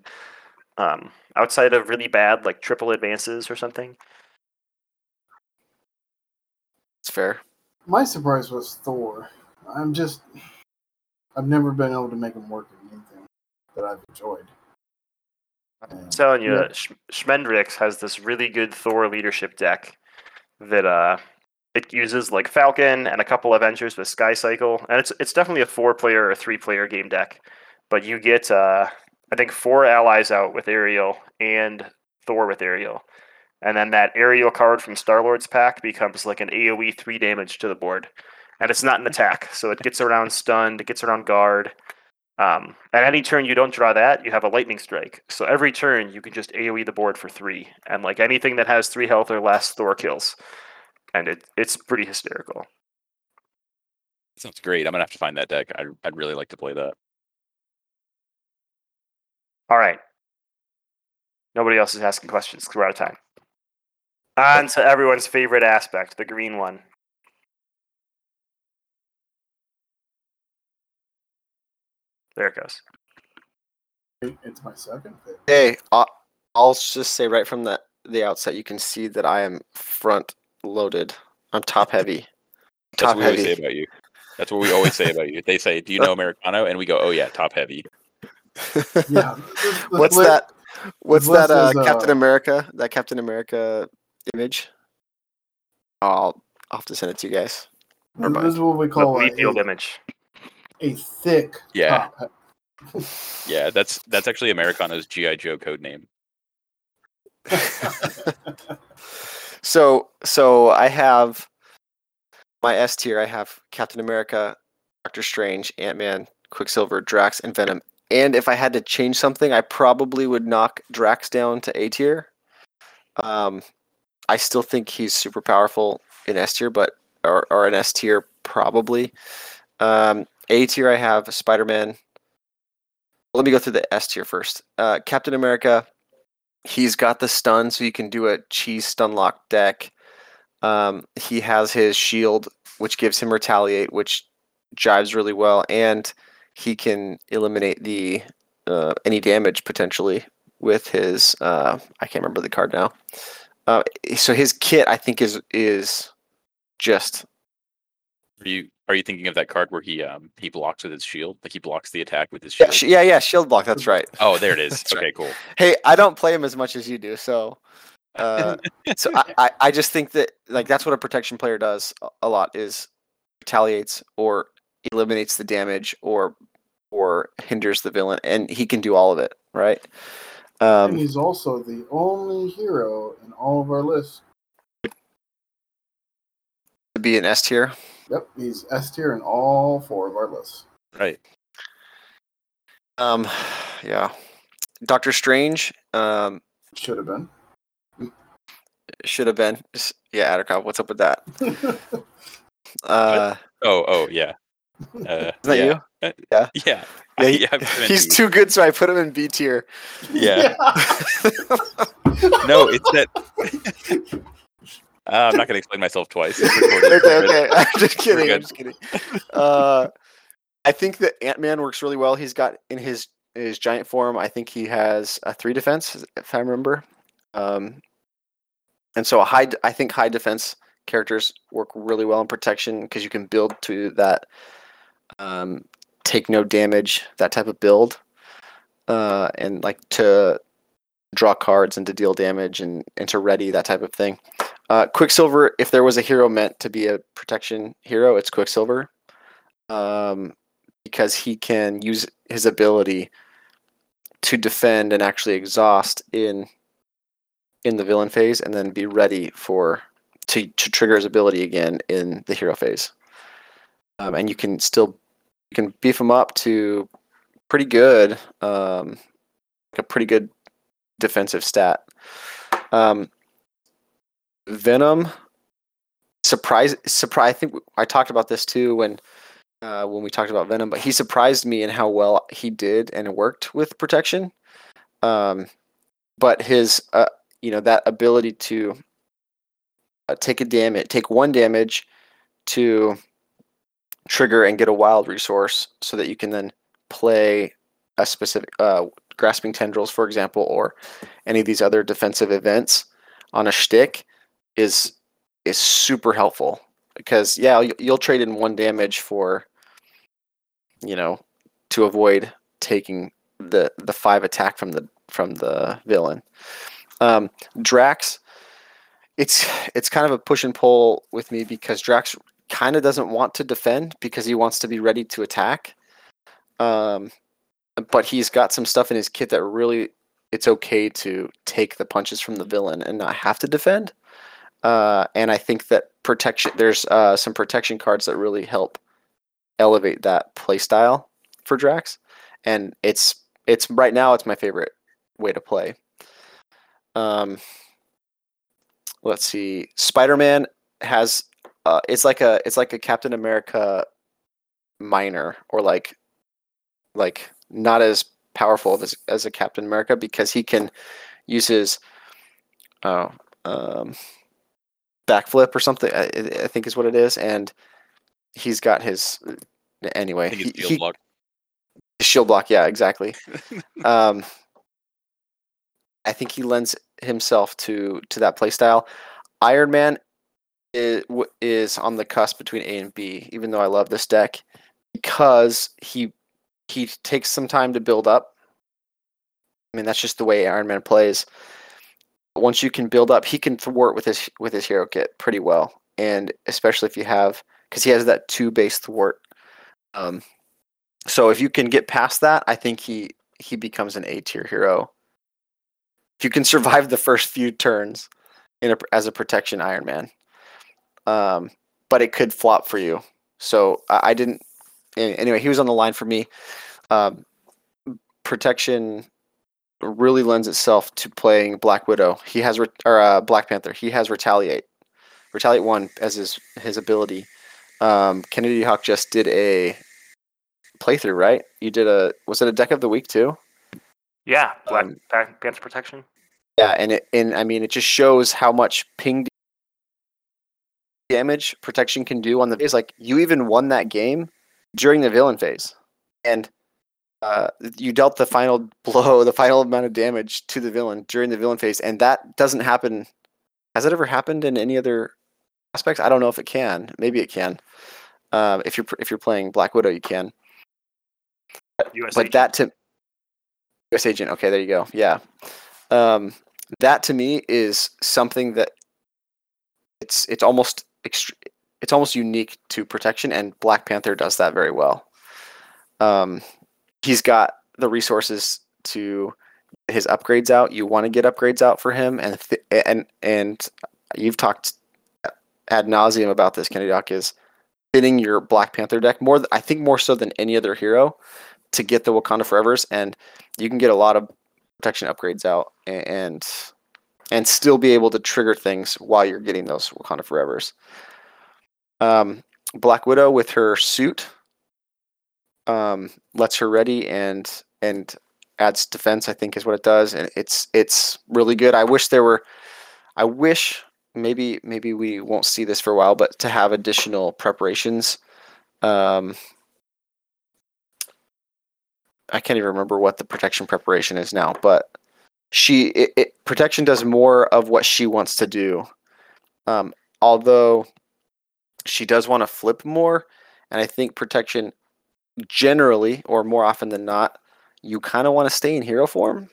Um, outside of really bad, like triple advances or something. it's fair. My surprise was Thor. I'm just, I've never been able to make him work in anything that I've enjoyed. I'm telling you, Yeah. Sch- Schmendrix has this really good Thor leadership deck that uh it uses like Falcon and a couple Avengers with Sky Cycle, and it's it's definitely a four player or three player game deck. But you get uh I think four allies out with Aerial and Thor with Aerial. And then that Aerial card from Star Lord's pack becomes like an AoE three damage to the board. And it's not an attack, so it gets around stunned, it gets around guard. Um, at any turn you don't draw that, you have a lightning strike. So every turn you can just AoE the board for three, and like anything that has three health or less, Thor kills, and it it's pretty hysterical. Sounds great. I'm gonna have to find that deck. I'd, I'd really like to play that. All right, nobody else is asking questions 'cause we're out of time. On to everyone's favorite aspect, the green one. There it goes. It's my second favorite. Hey, I'll, I'll just say right from the the outset, you can see that I am front loaded. I'm top heavy. That's top what we always say about you. That's what we always say about you. They say, "Do you know Americano?" And we go, "Oh yeah, top heavy." Yeah. the- the What's flip- that? What's that? Uh, is, Captain uh, America. That Captain America image. Oh, I'll, I'll have to send it to you guys. Never This is what we call a, Bluefield image. A thick Yeah. top. Yeah, that's that's actually Americano's GI Joe code name. So so I have my S tier. I have Captain America, Doctor Strange, Ant Man, Quicksilver, Drax, and Venom. And if I had to change something, I probably would knock Drax down to A tier. Um, I still think he's super powerful in S tier, but or, or an S tier probably. Um, A tier, I have Spider Man. Let me go through the S tier first. Uh, Captain America, he's got the stun, so you can do a cheese stun lock deck. Um, he has his shield, which gives him retaliate, which jives really well, and he can eliminate the uh, any damage potentially with his. Uh, I can't remember the card now. Uh, so his kit, I think, is is just you are you thinking of that card where he um he blocks with his shield? Like he blocks the attack with his Yeah, shield? sh- yeah, yeah. Shield block. That's right. oh, there it is. Okay, right. cool. Hey, I don't play him as much as you do, so uh, so I, I, I just think that like that's what a protection player does a- a lot is retaliates or eliminates the damage or or hinders the villain, and he can do all of it, right? and Um, he's also the only hero in all of our lists. to be an S tier. Yep, he's S tier in all four of our lists. Right. Um, yeah, Doctor Strange. Um, Should have been. should have been. Yeah, Addercop, what's up with that? Uh, Oh, oh yeah. Uh, isn't that yeah. you? Uh, Yeah. Yeah. Yeah, he- I've he's too good, so I put him in B tier. Yeah. No, it's that. Uh, I'm not going to explain myself twice. Okay, okay. I'm just kidding. I'm just kidding. Uh, I think that Ant Man works really well. He's got in his his giant form. I think he has a three defense, if I remember. Um, and so a high. I think high defense characters work really well in protection because you can build to that. Um, take no damage, that type of build, uh, and like to draw cards and to deal damage and, and to ready that type of thing. Uh, Quicksilver, if there was a hero meant to be a protection hero, it's Quicksilver. Um, because he can use his ability to defend and actually exhaust in in the villain phase and then be ready for to, to trigger his ability again in the hero phase. Um, and you can still you can beef him up to pretty good um, a pretty good defensive stat. Um, Venom surprise surprise I think I talked about this too when uh, when we talked about Venom, but he surprised me in how well he did and it worked with protection. Um, but his uh, you know that ability to uh, take a damage, take one damage to trigger and get a wild resource, so that you can then play a specific uh, grasping tendrils, for example, or any of these other defensive events on a shtick is is super helpful because yeah you- you'll trade in one damage for you know to avoid taking the the five attack from the from the villain. Um drax it's it's kind of a push and pull with me because drax kind of doesn't want to defend because he wants to be ready to attack. Um but he's got some stuff in his kit that really it's okay to take the punches from the villain and not have to defend uh, and I think that protection there's uh, some protection cards that really help elevate that play style for Drax, and it's it's right now it's my favorite way to play. Um, let's see, Spider Man has uh, it's like a it's like a Captain America minor or like like not as powerful as as a Captain America because he can use his oh um backflip or something. I, I- think is what it is, and he's got his anyway. I think it's he- field he- block. shield block, yeah, exactly. um, I think he lends himself to to that play style. Iron Man is, is on the cusp between A and B, even though I love this deck because he he takes some time to build up. I mean, that's just the way Iron Man plays. Once you can build up, he can thwart with his with his hero kit pretty well, and especially if you have because he has that two base thwart. Um, so if you can get past that, I think he he becomes an A tier hero. If you can survive the first few turns in a, as a protection Iron Man, um, but it could flop for you. So I, I didn't. Anyway, he was on the line for me. Um, protection really lends itself to playing Black Widow. He has re- or uh, Black Panther. He has retaliate, retaliate one as his his ability. Um, Kennedy Hawk just did a playthrough, right? You did a was it a deck of the week too? Yeah, black Um, pants protection. Yeah, and it and I mean it just shows how much ping damage protection can do on the phase. Like you even won that game during the villain phase, and uh, you dealt the final blow, the final amount of damage to the villain during the villain phase, and that doesn't happen. Has it ever happened in any other aspects? I don't know if it can. Maybe it can. Um, if you're if you're playing Black Widow, you can. US but agent. that to U.S. agent. Okay, there you go. Yeah, um, that to me is something that it's it's almost extre- it's almost unique to protection, and Black Panther does that very well. Um, he's got the resources to his upgrades out. You want to get upgrades out for him, and th- and and you've talked ad nauseum about this. Kenny Doc is fitting your Black Panther deck more. th- I think more so than any other hero to get the Wakanda Forever's, and you can get a lot of protection upgrades out a- and and still be able to trigger things while you're getting those Wakanda Forever's. Um, Black Widow with her suit um, lets her ready and and adds defense. I think is what it does, and it's it's really good. I wish there were. I wish maybe maybe we won't see this for a while, but to have additional preparations. Um, I can't even remember what the protection preparation is now, but she it, it, protection does more of what she wants to do. Um, although she does want to flip more, and I think protection generally or more often than not, you kind of want to stay in hero form.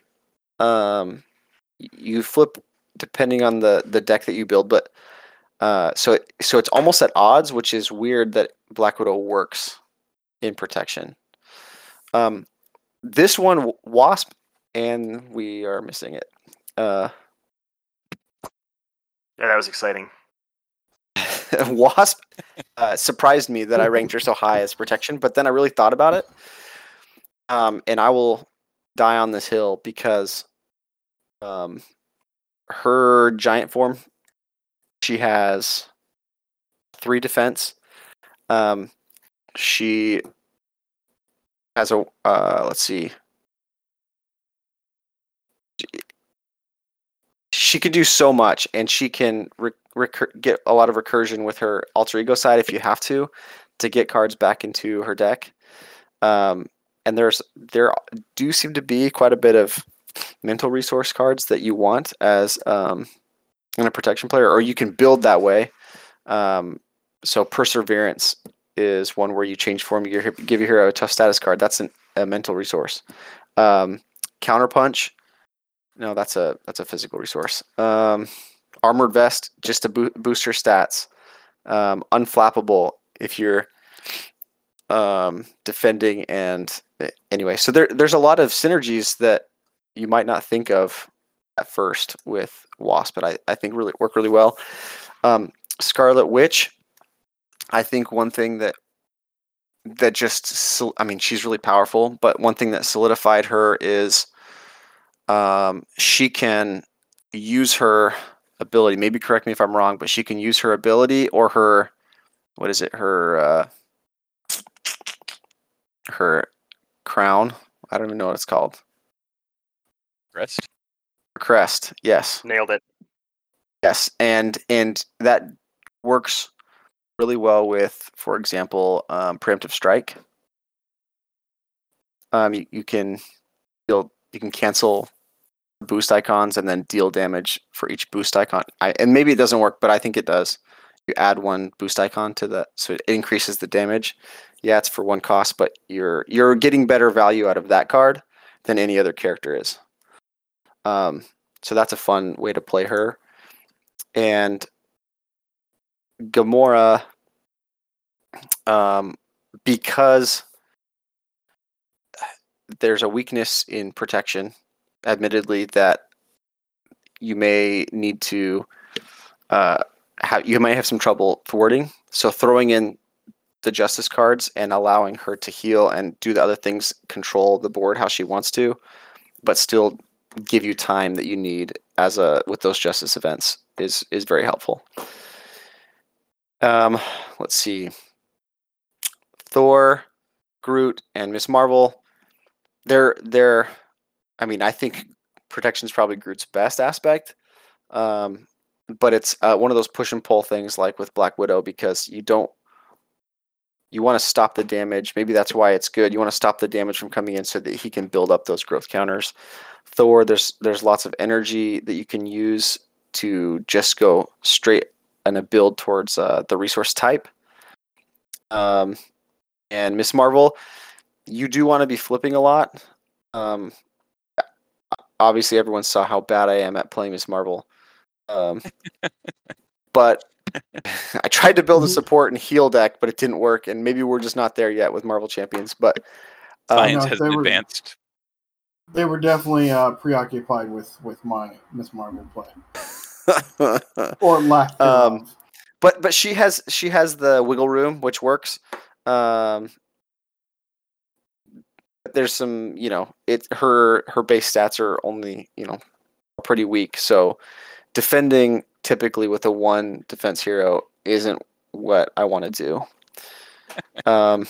Um, you flip depending on the the deck that you build, but uh, so it, so it's almost at odds, which is weird that Black Widow works in protection. Um, this one Wasp, and we are missing it. Uh, yeah, that was exciting. Wasp uh, surprised me that I ranked her so high as protection, but then I really thought about it. Um, and I will die on this hill because um, her giant form, she has three defense. Um, she has a, uh, let's see. She can do so much, and she can get a lot of recursion with her alter ego side if you have to to get cards back into her deck. Um, and there's there do seem to be quite a bit of mental resource cards that you want as um, in a protection player or you can build that way. Um, so perseverance is one where you change form you give- give your hero a tough status card. That's an, a mental resource. Um, counterpunch no that's a that's a physical resource um, armored vest just to boo- boost your stats. Um, unflappable if you're um, defending and eh, anyway. So there there's a lot of synergies that you might not think of at first with Wasp, but I, I think really work really well. Um, Scarlet Witch, I think one thing that that just I mean she's really powerful, but one thing that solidified her is um, she can use her ability. Maybe correct me if I'm wrong, but she can use her ability or her what is it? Her uh, her crown. I don't even know what it's called. Rest. Crest. Yes. Nailed it. Yes. And and that works really well with, for example, um, preemptive strike. Um, you, you can you'll you can cancel boost icons and then deal damage for each boost icon. I, and maybe it doesn't work, but I think it does. You add one boost icon to the so it increases the damage. Yeah, it's for one cost, but you're you're getting better value out of that card than any other character is. Um, so that's a fun way to play her. And Gamora, um, because there's a weakness in protection admittedly that you may need to uh, have you might have some trouble thwarting. So throwing in the justice cards and allowing her to heal and do the other things, control the board how she wants to, but still give you time that you need as a with those justice events is is very helpful. Um, let's see. Thor, Groot, and Miss Marvel. They're they're I mean, I think protection is probably Groot's best aspect, um, but it's uh, one of those push and pull things like with Black Widow because you don't you want to stop the damage. Maybe that's why it's good. You want to stop the damage from coming in so that he can build up those growth counters. Thor, there's there's lots of energy that you can use to just go straight and a build towards uh, the resource type. Um, and Miss Marvel, you do want to be flipping a lot. Um, obviously, everyone saw how bad I am at playing Miss Marvel. Um, but I tried to build a support and heal deck, but it didn't work. And maybe we're just not there yet with Marvel Champions. But um, Science has they were- advanced. They were definitely uh, preoccupied with with my Miss Marvel play or lack Um, but but she has she has the wiggle room which works um there's some you know it her her base stats are only you know pretty weak so defending typically with a one defense hero isn't what i want to do um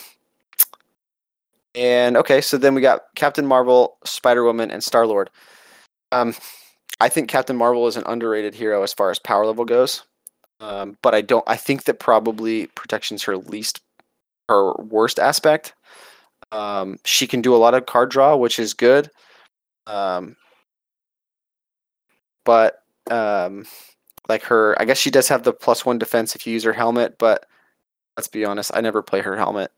and okay so then we got captain marvel spider woman and star lord um i think captain marvel is an underrated hero as far as power level goes um, but I don't. I think that probably protection's her least, her worst aspect. Um, she can do a lot of card draw, which is good. Um, but um, like her, I guess she does have the plus one defense if you use her helmet. But let's be honest, I never play her helmet.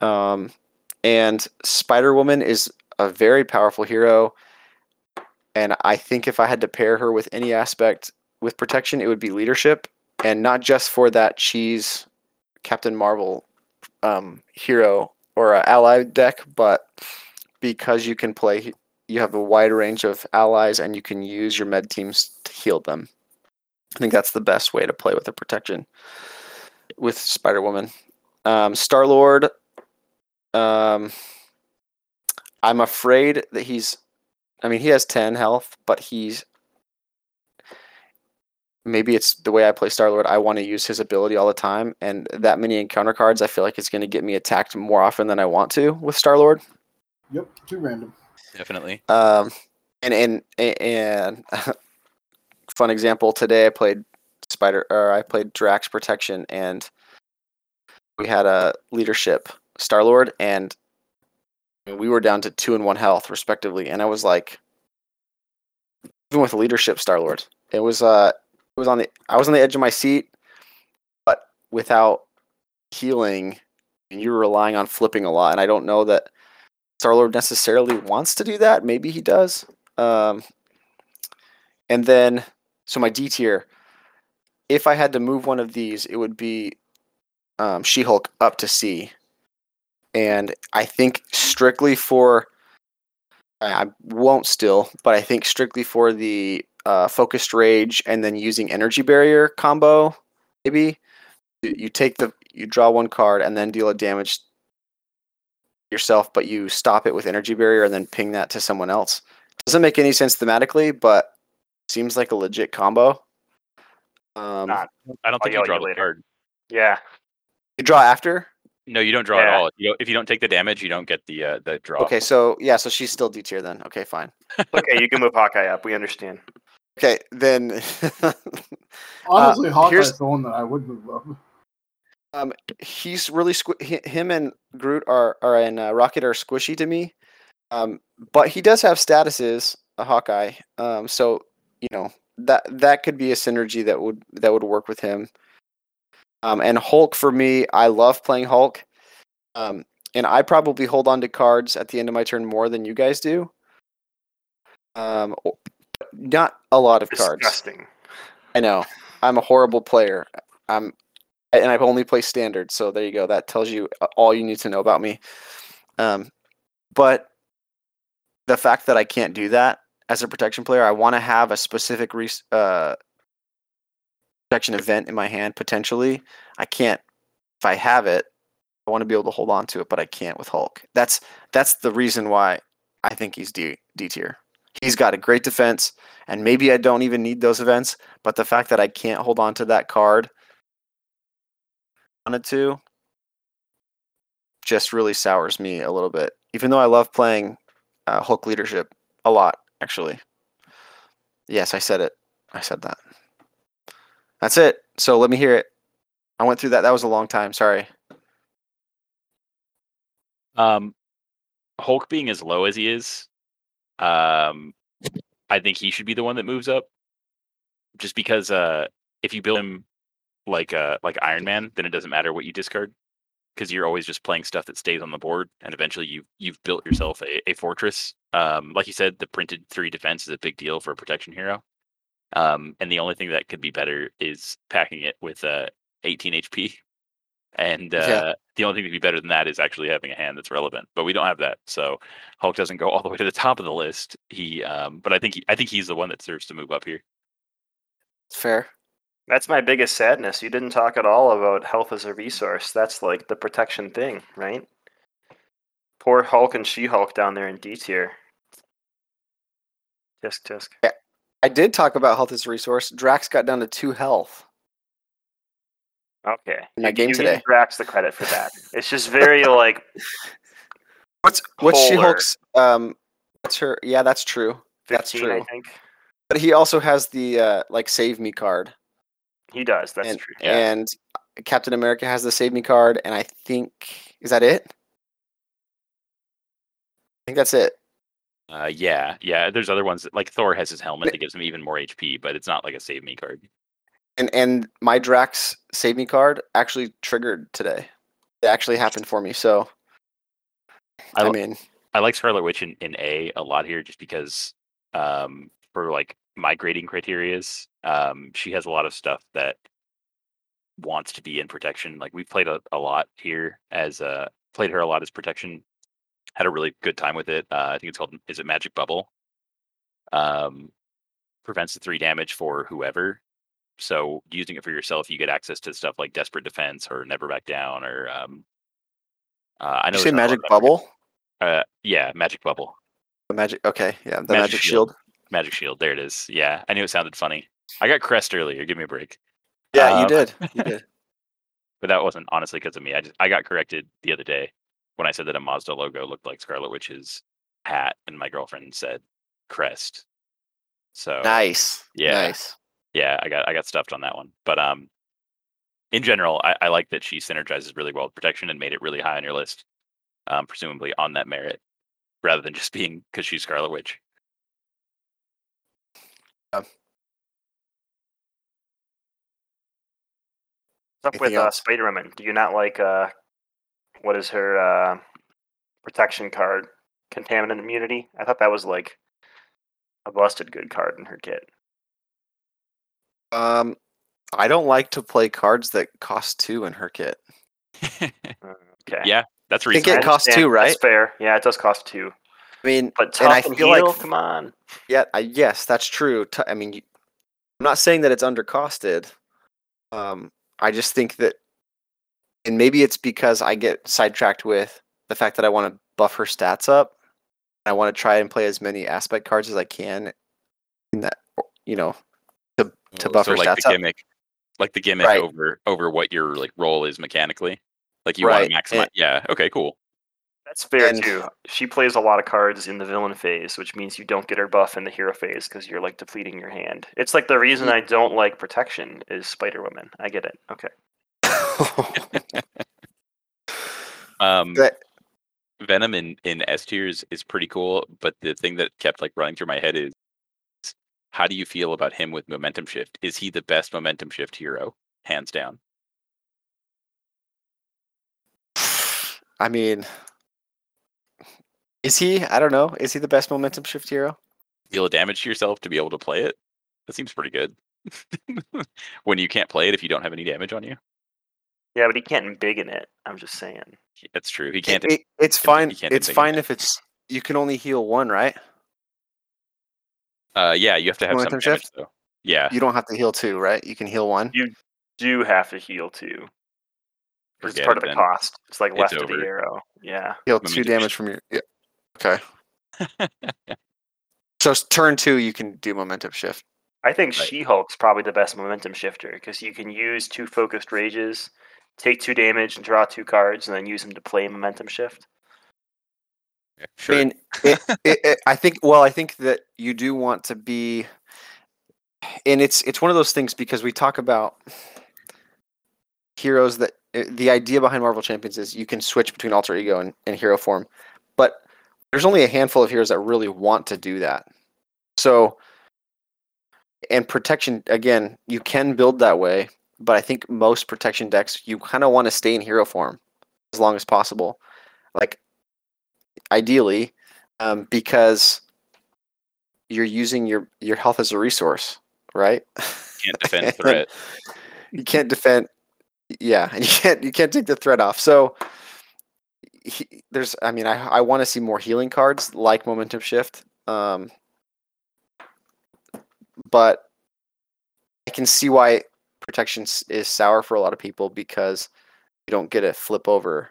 Um, and Spider Woman is a very powerful hero, and I think if I had to pair her with any aspect with protection, it would be leadership, and not just for that cheese Captain Marvel um, hero or uh, ally deck, but because you can play, you have a wide range of allies, and you can use your med teams to heal them. I think that's the best way to play with the protection with Spider Woman. Um, Star Lord. Um, I'm afraid that he's. I mean, he has 10 health, but he's maybe it's the way I play Star Lord. I want to use his ability all the time, and that many encounter cards, I feel like it's going to get me attacked more often than I want to with Star Lord. Yep, too random. Definitely. Um, and and and fun example today, I played Spider or I played Drax Protection, and we had a leadership Star Lord, and we were down to two and one health respectively, and I was like, even with leadership Star Lord, it was uh, it was on the I was on the edge of my seat, but without healing, and you were relying on flipping a lot, and I don't know that Star Lord necessarily wants to do that. Maybe he does. Um, and then, so my D tier, if I had to move one of these, it would be um, She Hulk up to C. And I think strictly for, I I won't still, but I think strictly for the uh, focused rage and then using energy barrier combo, maybe you you take the, you draw one card and then deal a damage yourself, but you stop it with energy barrier and then ping that to someone else. Doesn't make any sense thematically, but seems like a legit combo. Um, Not. I don't I'll think you draw you the later. card. Yeah. you draw after. No, you don't draw at all. If you don't, if you don't take the damage, you don't get the uh, the draw. Okay, so yeah, so she's still D tier then. Okay, fine. Okay, you can move Hawkeye up. We understand. Okay, then Honestly, Hawkeye's here's- the one that I would move up. um, he's really hi- him and Groot are are and uh, Rocket are squishy to me. Um, but he does have statuses, a Hawkeye. Um, so you know that that could be a synergy that would that would work with him. Um, and Hulk for me, I love playing Hulk. Um, and I probably hold on to cards at the end of my turn more than you guys do. Um, not a lot of cards. Disgusting. I know. I'm a horrible player. I'm and I've only play standard, so there you go. That tells you all you need to know about me. Um, but the fact that I can't do that as a protection player, I want to have a specific res- uh, protection event in my hand potentially. I can't if I have it. I want to be able to hold on to it, but I can't with Hulk. That's that's the reason why I think he's D D tier. He's got a great defense, and maybe I don't even need those events. But the fact that I can't hold on to that card, wanted to, just really sours me a little bit. Even though I love playing uh, Hulk leadership a lot, actually. Yes, I said it. I said that. That's it. So let me hear it. I went through that. That was a long time. Sorry. Um, Hulk being as low as he is, um, I think he should be the one that moves up. Just because uh, if you build him like uh like Iron Man, then it doesn't matter what you discard. because you're always just playing stuff that stays on the board, and eventually you you've built yourself a, a fortress. Um, like you said, the printed three defense is a big deal for a protection hero. Um, and the only thing that could be better is packing it with uh, 18 HP. And uh, Yeah. the only thing that could be better than that is actually having a hand that's relevant. But we don't have that, so Hulk doesn't go all the way to the top of the list. He, um, but I think he, I think he's the one that serves to move up here. It's fair. That's my biggest sadness. You didn't talk at all about health as a resource. That's like the protection thing, right? Poor Hulk and She Hulk down there in D tier. Tisk tisk. I did talk about health as a resource. Drax got down to two health. Okay. In that You- game you today. Give Drax the credit for that. It's just very like What's what's She Polar. Hulk's? Um, what's her? Yeah, that's true. That's 15, I true. think. But he also has the uh, like save me card, He does. That's and true. Yeah. and Captain America has the save me card, and I think is that it? I think that's it. Uh, yeah, yeah. There's other ones that, like Thor has his helmet that gives him even more HP, but it's not like a save me card. And and my Drax save me card actually triggered today. It actually happened for me. So I mean, I like Scarlet Witch in, in A a lot here just because um for like my grading criterias, um she has a lot of stuff that wants to be in protection. Like we've played a, a lot here as uh played her a lot as protection. Had a really good time with it. Uh, I think it's called is it Magic Bubble? Um prevents the three damage for whoever. So using it for yourself, you get access to stuff like Desperate Defense or Never Back Down or um uh, I know you say there's not a lot magic bubble? Uh, yeah, Magic Bubble. The magic. Okay, yeah, the Magic magic, shield. shield. Magic Shield. There it is. Yeah, I knew it sounded funny. I got Crest earlier. Give me a break. Yeah, Um, you did. You did. But that wasn't honestly because of me. I just I got corrected the other day when I said that a Mazda logo looked like Scarlet Witch's hat, and my girlfriend said Crest. So Nice. Yeah. Nice. Yeah, I got I got stuffed on that one. But um, in general, I, I like that she synergizes really well with protection and made it really high on your list, um, presumably on that merit, rather than just being because she's Scarlet Witch. What's up with uh, else? Spider Woman? Do you not like uh, what is her uh, protection card? Contaminant immunity. I thought that was like a busted good card in her kit. Um, I don't like to play cards that cost two in her kit. Uh, Okay. yeah, that's I think it costs two, right? That's fair. Yeah, it does cost two. I mean, But And tough I and, feel like heal, f- come on. yeah, I, yes, that's true. T- I mean, you- I'm not saying that it's undercosted. Um, I just think that, and maybe it's because I get sidetracked with the fact that I want to buff her stats up. I want to try and play as many aspect cards as I can. In that, you know, to Well, buff so her like stats the up. gimmick, like the gimmick Right. over over what your like role is mechanically. Like you want to maximize. and- yeah. Okay. Cool. That's fair And- too. She plays a lot of cards in the villain phase, which means you don't get her buff in the hero phase because you're like depleting your hand. It's like the reason I don't like protection is Spider Woman. I get it. Okay. Um, That- Venom in in S tiers is pretty cool, but the thing that kept like running through my head is, how do you feel about him with momentum shift? Is he the best momentum shift hero, hands down? I mean, is he? I don't know. Is he the best momentum shift hero? Deal damage to yourself to be able to play it. That seems pretty good. when you can't play it if you don't have any damage on you, Yeah, but he can't big in it. I'm just saying. that's true. He can't. it- it's fine. can't It's fine it. if it's you can only heal one, right? Uh, yeah, you have to have some Momentum damage shift? though. Yeah, You don't have to heal two, right? You can heal one. You do have to heal too. 'cause It's Forget part it of the then. cost. It's like It's left of the over. arrow. Yeah. Heal two momentum damage shift. from your. Yeah. Okay. So s- turn two, you can do momentum shift. I think Right. She Hulk's probably the best momentum shifter because you can use two focused rages, take two damage, and draw two cards, and then use them to play momentum shift. Sure. I mean, it, it, it, I think. Well, I think that you do want to be, and it's it's one of those things because we talk about heroes that uh, the idea behind Marvel Champions is you can switch between alter ego and, and hero form, but there's only a handful of heroes that really want to do that. So, and protection again, you can build that way, but I think most protection decks you kind of want to stay in hero form. as long as possible. Like ideally, um, because you're using your your health as a resource, right? Can't defend threat. you can't defend. Yeah, and you can't you can't take the threat off. So he, there's, I mean, I I want to see more healing cards like momentum shift. Um, but I can see why protection is sour for a lot of people because you don't get a flip over,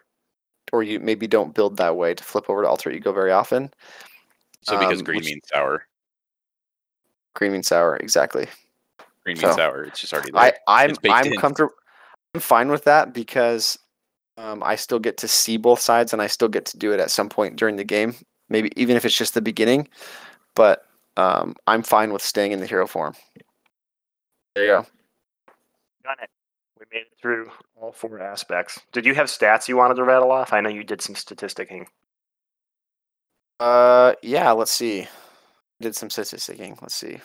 or you maybe don't build that way to flip over to alter ego very often. So because Um, green which- means sour, Green means sour, exactly. green means so, sour. It's just already there. I I'm I'm in. comfortable. I'm fine with that because um, I still get to see both sides, and I still get to do it at some point during the game. Maybe even if it's just the beginning, but um, I'm fine with staying in the hero form. There you go. Done it. Made it through all four aspects. Did you have stats you wanted to rattle off? I know you did some statisticking. Uh, yeah. Let's see. Did some statisticking. Let's see.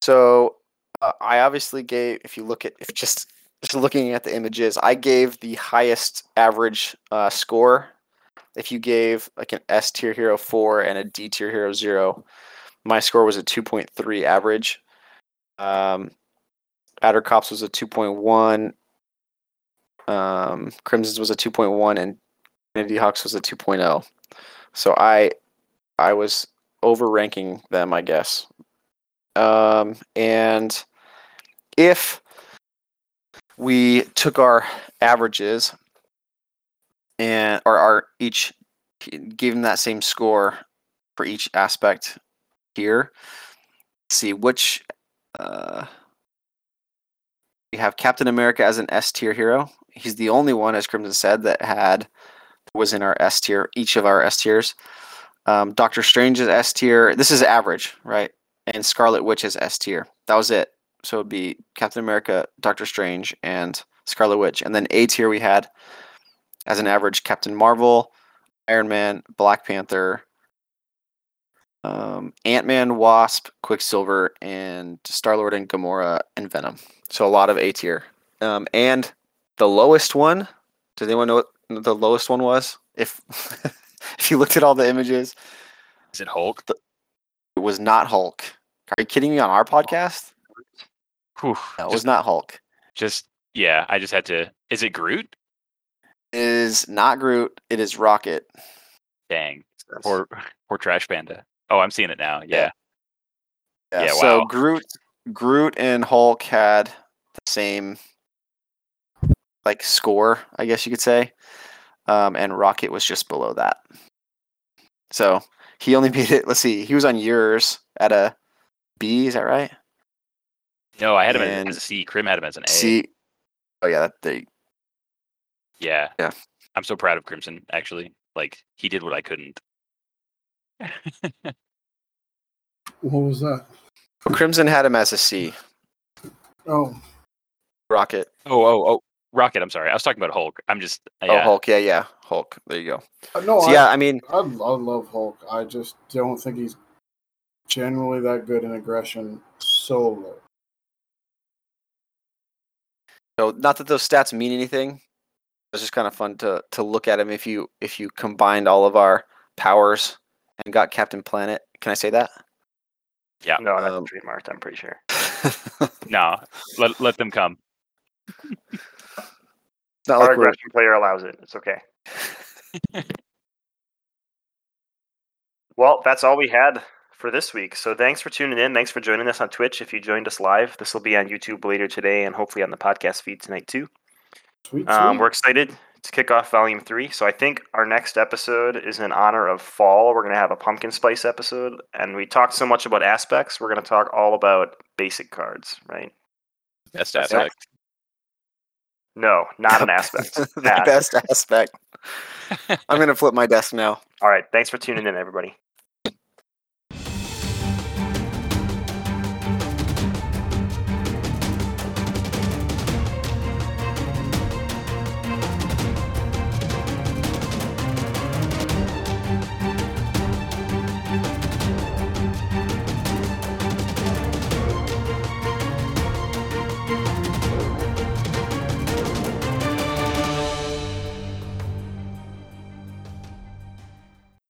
So uh, I obviously gave. If you look at, if just just looking at the images, I gave the highest average uh, score. If you gave like an S tier hero four and a D tier hero zero, my score was a two point three average. Um, Adder Cops was a two point one. Um, Crimson's was a two point one, and Infinity Hawks was a 2.0. So I I was overranking them, I guess. Um, and if we took our averages and or our each gave them that same score for each aspect here. see which uh, we have Captain America as an S tier hero. He's the only one, as Crimson said, that had was in our S tier, each of our S tiers. Um, Doctor Strange is S tier. This is average, right? And Scarlet Witch is S tier. That was it. So it'd be Captain America, Doctor Strange, and Scarlet Witch. And then A tier we had as an average Captain Marvel, Iron Man, Black Panther, um, Ant Man, Wasp, Quicksilver, and Star Lord and Gamora and Venom. So a lot of A tier. Um, and the lowest one, does anyone know what the lowest one was? If if you looked at all the images, Is it Hulk? it was not Hulk. Are you kidding me on our podcast? Whew, No, it just, was not Hulk. just yeah. I just had to. Is it Groot? It is not Groot. It is Rocket. Dang, poor poor Trash Panda. Oh, I'm seeing it now. Yeah, Yeah, Yeah, so wow. Groot Groot and Hulk had the same like score, I guess you could say. Um, and Rocket was just below that. So he only beat it. Let's see, he was on yours at a B, is that right? no, I had him as, And as a C. Krim had him as an A. C. Oh yeah, that they Yeah. Yeah. I'm so proud of Crimson. Actually, like he did what I couldn't. What was that? Crimson had him as a C. Oh, Rocket. Oh, oh, oh, Rocket. I'm sorry. I was talking about Hulk. I'm just. Oh, Yeah. Hulk. Yeah, yeah, Hulk. There you go. uh, no, So I, yeah, I mean, I, I love Hulk. I just don't think he's generally that good in aggression solo. So not that those stats mean anything. It's just kind of fun to to look at him if you if you combined all of our powers and got Captain Planet. Can I say that? Yeah. No, that's Um, trademarked. I'm pretty sure. No, let let them come. Not Our like we're aggression player allows it. It's okay. well, that's all we had for this week. So thanks for tuning in. Thanks for joining us on Twitch. If you joined us live, this will be on YouTube later today and hopefully on the podcast feed tonight too. Sweet, Um, sweet. we're excited to kick off Volume Three. So I think our next episode is in honor of fall. We're gonna have a pumpkin spice episode, and we talked so much about aspects. We're gonna talk all about basic cards, right? Best aspect. No, not an aspect. the best aspect. I'm gonna flip my desk now. All right. Thanks for tuning in, everybody.